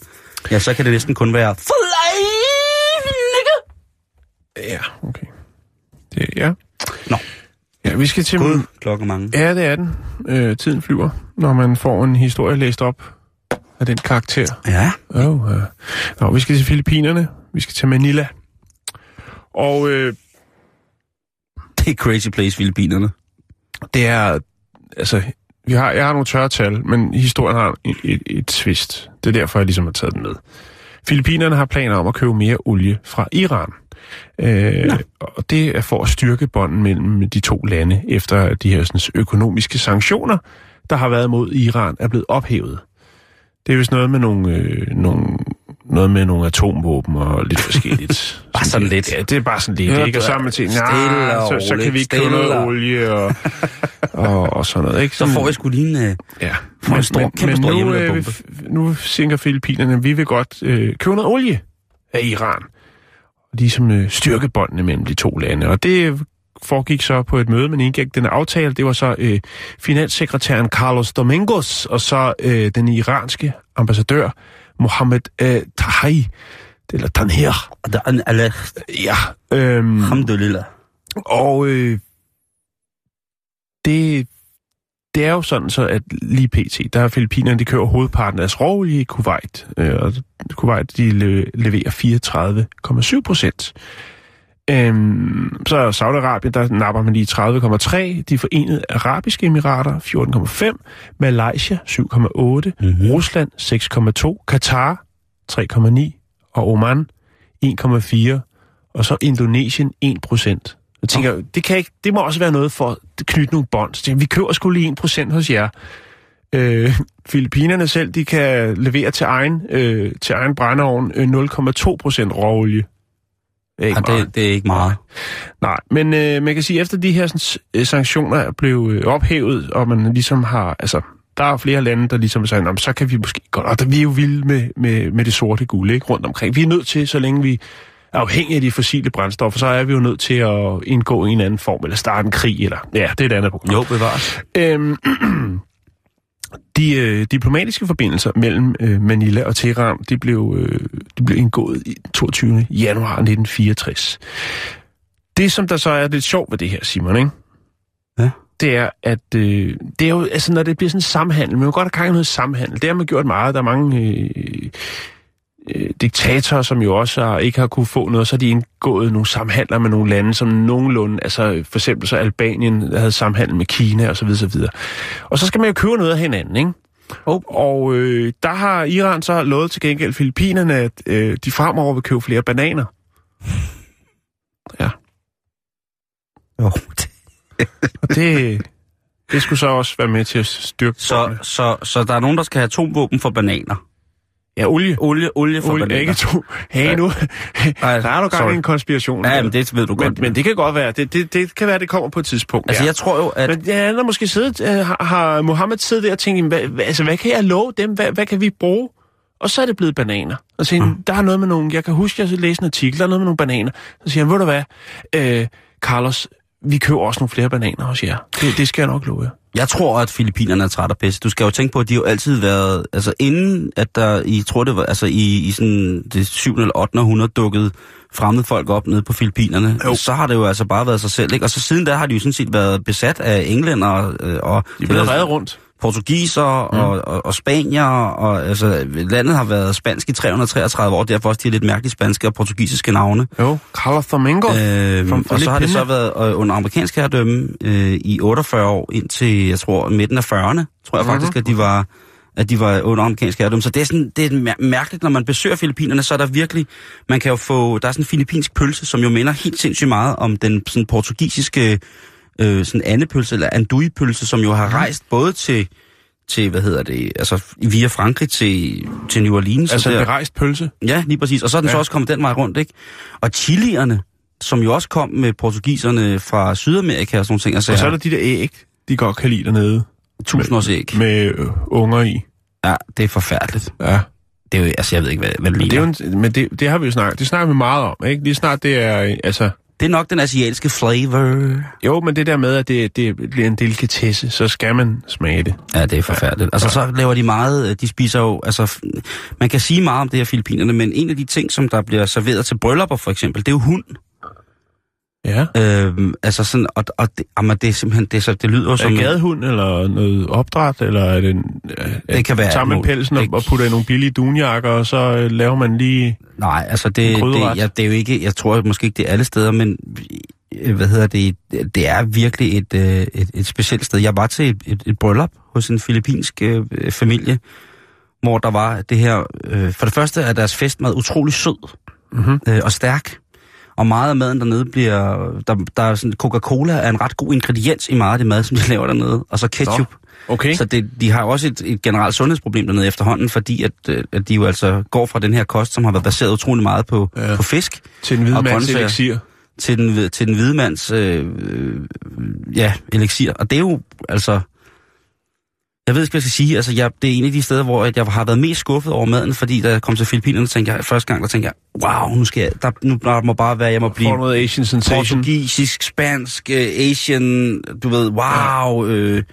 ja, så kan det næsten kun være for life, nigga. Ja, okay. Det, ja. Nå. Ja, vi skal til... Gud, klokken mange. Ja, det er den. Øh, tiden flyver, når man får en historie læst op af den karakter. Ja, Oh, uh. Nå, vi skal til Filippinerne. Vi skal til Manila. Og øh, det er crazy place, Filippinerne. det er... Altså, vi har, jeg har nogle tørre tal, men historien har et, et, et twist. Det er derfor, jeg ligesom har taget den med. Filippinerne har planer om at købe mere olie fra Iran. Øh, og det er for at styrke bånden mellem de to lande, efter de her sådan, økonomiske sanktioner, der har været mod Iran, er blevet ophævet. Det er vist noget med nogle, øh, nogle, noget med nogle atomvåben og lidt forskelligt. Bare sådan lidt. Ja, det er bare sådan lidt. Ja, ikke? Det er sammen til, og så, så kan vi ikke købe noget og- olie og, og, og sådan noget. Ikke? Så får jeg sgu lige en... Øh, Ja, Får en stor- kæmpe stor nu, øh, nu tænker Filippinerne, vi vil godt øh, købe noget olie af Iran. Ligesom øh, styrke båndene mellem de to lande. Og det foregik så på et møde, men indgik den aftale. Det var så øh, finanssekretæren Carlos Domingos, og så øh, den iranske ambassadør Mohammed øh, Tahi. Eller Tanher. der er en alle... Ja. Øhm, Alhamdulillah. og øh, det, det er jo sådan så, at lige pt, der er Filippinerne, de kører hovedparten af råolie i Kuwait. Øh, og Kuwait, de le- leverer 34,7 procent. Øhm, så Saudi-Arabien, der napper man lige 30,3. De forenede arabiske emirater 14,5. Malaysia 7,8. Mhm. Rusland 6,2. Katar 3,9. Og Oman 1,4. Og så Indonesien 1 procent. Jeg tænker, det, kan ikke, det må også være noget for at knytte nogle bånd. Så tænker, jeg, vi køber sgu lige 1 procent hos jer. Øh, Filippinerne selv, de kan levere til egen, øh, til egen brændeovn øh, 0,2 procent råolie. Det er ikke Ja, meget. det, det er ikke meget. Nej, men øh, man kan sige, at efter de her sådan, øh, sanktioner er blevet øh, ophævet, og man ligesom har, altså, der er flere lande, der ligesom siger, "Nå, så kan vi måske godt, og der, vi er jo vilde med, med, med det sorte guld, ikke, rundt omkring. Vi er nødt til, så længe vi afhængige af de fossile brændstoffer, så er vi jo nødt til at indgå i en anden form, eller starte en krig, eller, ja, det er et andet program. Jo, bevares. Øhm, de øh, diplomatiske forbindelser mellem øh, Manila og Teheran, de blev, øh, de blev indgået i 22. januar 1964. Det, som der så er lidt sjovt ved det her, Simon, ikke? Ja. det er, at øh, det er jo, altså, når det bliver sådan en samhandel, man kan godt have gang i noget samhandel, det har man gjort meget. Der er mange øh, øh, diktatorer, som jo også har, ikke har kunne få noget, så har de indgået nogle samhandler med nogle lande, som nogenlunde, altså for eksempel så Albanien havde samhandel med Kina og så videre. Og så skal man jo købe noget af hinanden, ikke? Oh. Og øh, der har Iran så lovet til gengæld Filippinerne, at øh, de fremover vil købe flere bananer. Ja, Jo, og det, Det skulle så også være med til at styrke Så, så, så der er nogen, der skal have atomvåben for bananer. Ja, olie. Olie, olie for Olie, ikke to. Hey, nu. Ej, der er du gang i en konspiration. Ja, men det ved du men, godt. men det kan godt være. Det, det, det kan være, det kommer på et tidspunkt. altså, ja. jeg tror jo, at... Men ja, han har måske siddet, øh, har, Mohammed siddet der og tænkt, hvad, hvad, altså, hvad kan jeg love dem? Hvad, hvad kan vi bruge? Og så er det blevet bananer. Og siger han, der er noget med nogle, jeg kan huske, jeg læste en artikel, der er noget med nogle bananer. Så siger han, ved du hvad, øh, Carlos, vi køber også nogle flere bananer hos jer. Det, det skal jeg nok love jer. Jeg tror, at Filippinerne er træt af pisse. Du skal jo tænke på, at de jo altid været... Altså inden, at der i, tror det var, altså i, i sådan det 7. eller 8. århundrede dukkede fremmede folk op nede på Filippinerne, Jo. så har det jo altså bare været sig selv, ikke? Og så siden da har de jo sådan set været besat af englænder øh, og... De er blevet reddet rundt. Portugiser mm. og, og, og spanier, og altså, landet har været spansk i 333 år, derfor også de er lidt mærkelige spanske og portugisiske navne. Jo, Carlos Domingo. Øh, og så har det så været øh, under amerikansk herredømme øh, i 48 år, indtil, jeg tror, midten af 40'erne, tror jeg Mhm. faktisk, at de var at de var under amerikansk herredømme. Så det er, sådan, det er mær- mærkeligt, når man besøger Filippinerne, så er der virkelig, man kan jo få, der er sådan en filippinsk pølse, som jo minder helt sindssygt meget om den sådan portugisiske øh, sådan andepølse, eller andouille-pølse, som jo har rejst både til, til, hvad hedder det, altså via Frankrig til, til New Orleans. Altså og en berejst pølse. Ja, lige præcis. Og så er den ja. Så også kommet den vej rundt, ikke? Og chilierne, som jo også kom med portugiserne fra Sydamerika og sådan nogle ting. Altså, Og så er der de der æg, de godt kan lide dernede. tusind års æg. Med øh, unger i. Ja, det er forfærdeligt. Ja. Det er jo, altså, jeg ved ikke, hvad, hvad det Men, det, ligner. er jo en, men det, det har vi jo snakket, det snakker vi meget om, ikke? Lige snart det er, øh, altså... det er nok den asiatiske flavor. Jo, men det der med, at det, det bliver en delikatesse, så skal man smage det. Ja, det er forfærdeligt. Altså, så laver de meget, øh, de spiser jo, altså, man kan sige meget om det her Filippinerne, men en af de ting, som der bliver serveret til bryllupper, for eksempel, det er jo hund. Ja. Øhm, altså sådan, og, og det, jamen, det er simpelthen, det, så, det lyder Er som... det gadehund, eller noget opdræt, eller er det... En, øh, Det kan være Tager man pelsen og, Det- og putter i nogle billige dunjakker, og så øh, laver man lige... Nej, altså det, En det, ja, det er jo ikke, jeg tror måske ikke det er alle steder, men øh, hvad hedder det, det er virkelig et, øh, et, et specielt sted. Jeg var til et, et, et bryllup hos en filippinsk øh, familie, hvor der var det her, øh, for det første er deres festmad utrolig sød Mm-hmm. øh, og stærk, og meget af maden dernede bliver, der, der er sådan, Coca-Cola er en ret god ingrediens i meget af det mad, som de laver dernede, og så ketchup. Okay. Så det, de har også et, et generelt sundhedsproblem dernede efterhånden, fordi at, øh, at de jo altså går fra den her kost, som har været baseret utrolig meget på, Ja. på fisk, til en hvid og mands elixir. til den, hvide- til den hvide mands øh, øh, ja, elixir. Og det er jo, altså... Jeg ved ikke, hvad jeg skal sige. Altså, jeg, det er en af de steder, hvor jeg har været mest skuffet over maden, fordi da jeg kom til Filippinerne, tænkte jeg, første gang, der tænkte jeg, wow, nu skal jeg, der, nu der må bare være, jeg må blive noget Asian sensation. portugisisk, spansk, øh, asian, du ved, wow, øh,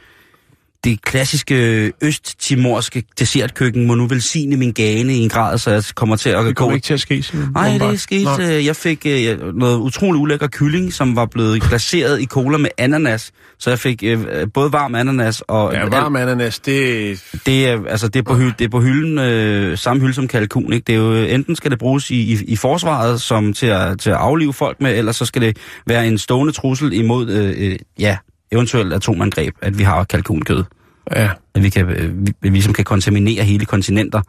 det klassiske østtimorske dessertkøkken må nu velsigne min gane i en grad, så jeg kommer til at Det gå kommer ikke til at ske. Nej, det skete. Nå. øh, Jeg fik øh, noget utrolig ulækker kylling, som var blevet glaseret i cola med ananas. Så jeg fik øh, både varm ananas og... Ja, varm ananas, det... Det er, altså, det er på, hy, det er på hylden, øh, samme hylde som kalkun, ikke? Det er jo, øh, enten skal det bruges i, i, i forsvaret som til at, til at aflive folk med, eller så skal det være en stående trussel imod, øh, øh, ja, eventuelt atomangreb, at vi har kalkunkød. Ja. At vi, kan, øh, vi, vi ligesom kan kontaminere hele kontinenter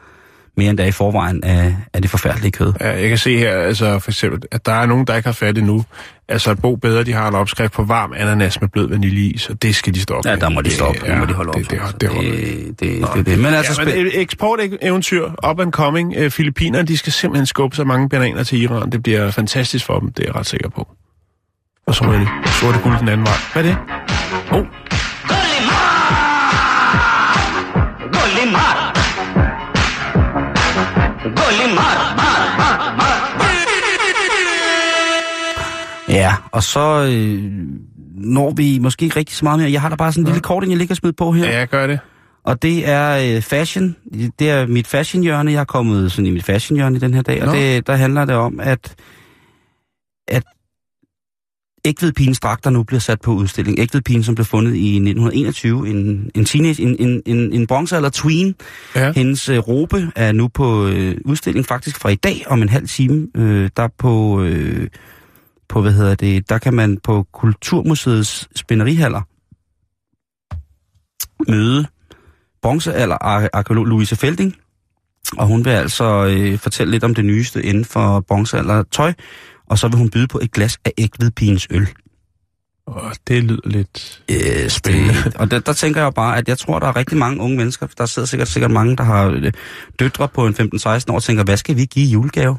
mere end der er i forvejen af, af det forfærdelige kød. Ja, jeg kan se her, altså for eksempel, at der er nogen, der ikke har fat endnu. Altså at Bo Bedre, de har en opskrift på varm ananas med blød vaniljeis, og det skal de stoppe Ja, der må de Det- stoppe. Ja, må de holde op. Det, det, det, det, det, det, det, det. Men altså, Ja, men eksporteventyr, up and coming. Øh, Filippinerne, de skal simpelthen skubbe så mange bananer til Iran. Det bliver fantastisk for dem, det er jeg ret sikker på. Og så er det sorte guld den anden vej. Hvad er det? Oh, Golimar! Golimar! Mar, mar, mar. ja, og så øh, når vi måske ikke rigtig så meget mere. Jeg har da bare sådan en lille kort, jeg ligger smidt på her. ja, jeg gør det. Og det er øh, fashion. Det er mit fashionhjørne. Jeg er kommet sådan i mit fashionhjørne i den her dag. Og Nå. det, der handler det om, at, at ægvedpigens dragter nu bliver sat på udstilling. Ægvedpigen, som blev fundet i 1921. En, en teenage, en, en, en, en bronzealder tween. Ja. Hendes øh, robe er nu på øh, udstilling faktisk fra i dag om en halv time. Øh, der på, øh, på, hvad hedder det, der kan man på Kulturmuseets spænderihaller møde bronzealder ar- arkeolog Louise Felding. Og hun vil altså øh, fortælle lidt om det nyeste inden for bronzealder tøj. Og så vil hun byde på et glas af ægvedpigens øl. Og det lyder lidt... Øh, Spændende. Det, og der, der tænker jeg bare, at jeg tror, der er rigtig mange unge mennesker, der sidder sikkert, sikkert mange, der har øh, døtre på en 15-16 år, og tænker, hvad skal vi give i julegave?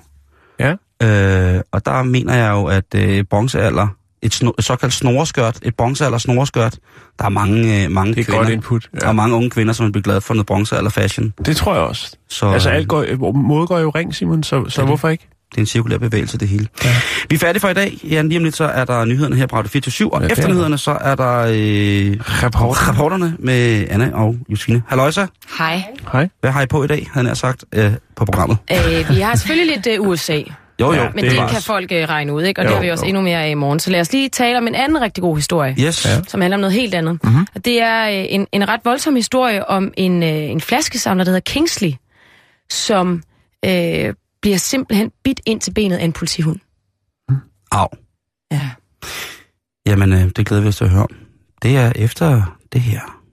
Ja. Øh, og der mener jeg jo, at øh, bronzealder, et, sno, et såkaldt snoreskørt, et bronzealder snoreskørt, der er mange, øh, mange Det er kvinder, godt input. der er Ja. mange unge kvinder, som vil blive glade for noget bronzealder fashion. Det tror jeg også. Så Altså, øh, alt går, mode går jo ring, Simon, så, så det. hvorfor ikke? Det er en cirkulær bevægelse, det hele. Ja. Vi er færdige for i dag. Ja, lige om lidt, så er der nyhederne her på Radio 24 og Ja, det er efter der. nyhederne, så er der øh, Rapport. rapporterne med Anne og Josefine. Halløjsa, Hej. Hej. hvad har I på i dag, havde jeg sagt, øh, på programmet? Øh, vi har selvfølgelig lidt uh, USA, Jo, jo, Ja, men det det, det kan folk uh, regne ud, ikke? og det Jo, har vi også jo. endnu mere af i morgen. Så lad os lige tale om en anden rigtig god historie, Yes. Ja. som handler om noget helt andet. Mhm. Mm-hmm. Og det er uh, en, en ret voldsom historie om en, uh, en flaskesamler, der hedder Kingsley, som uh, bliver simpelthen bidt ind til benet af en politihund. Au. Ja. Jamen, øh, det glæder vi os til at høre om. Det er efter det her.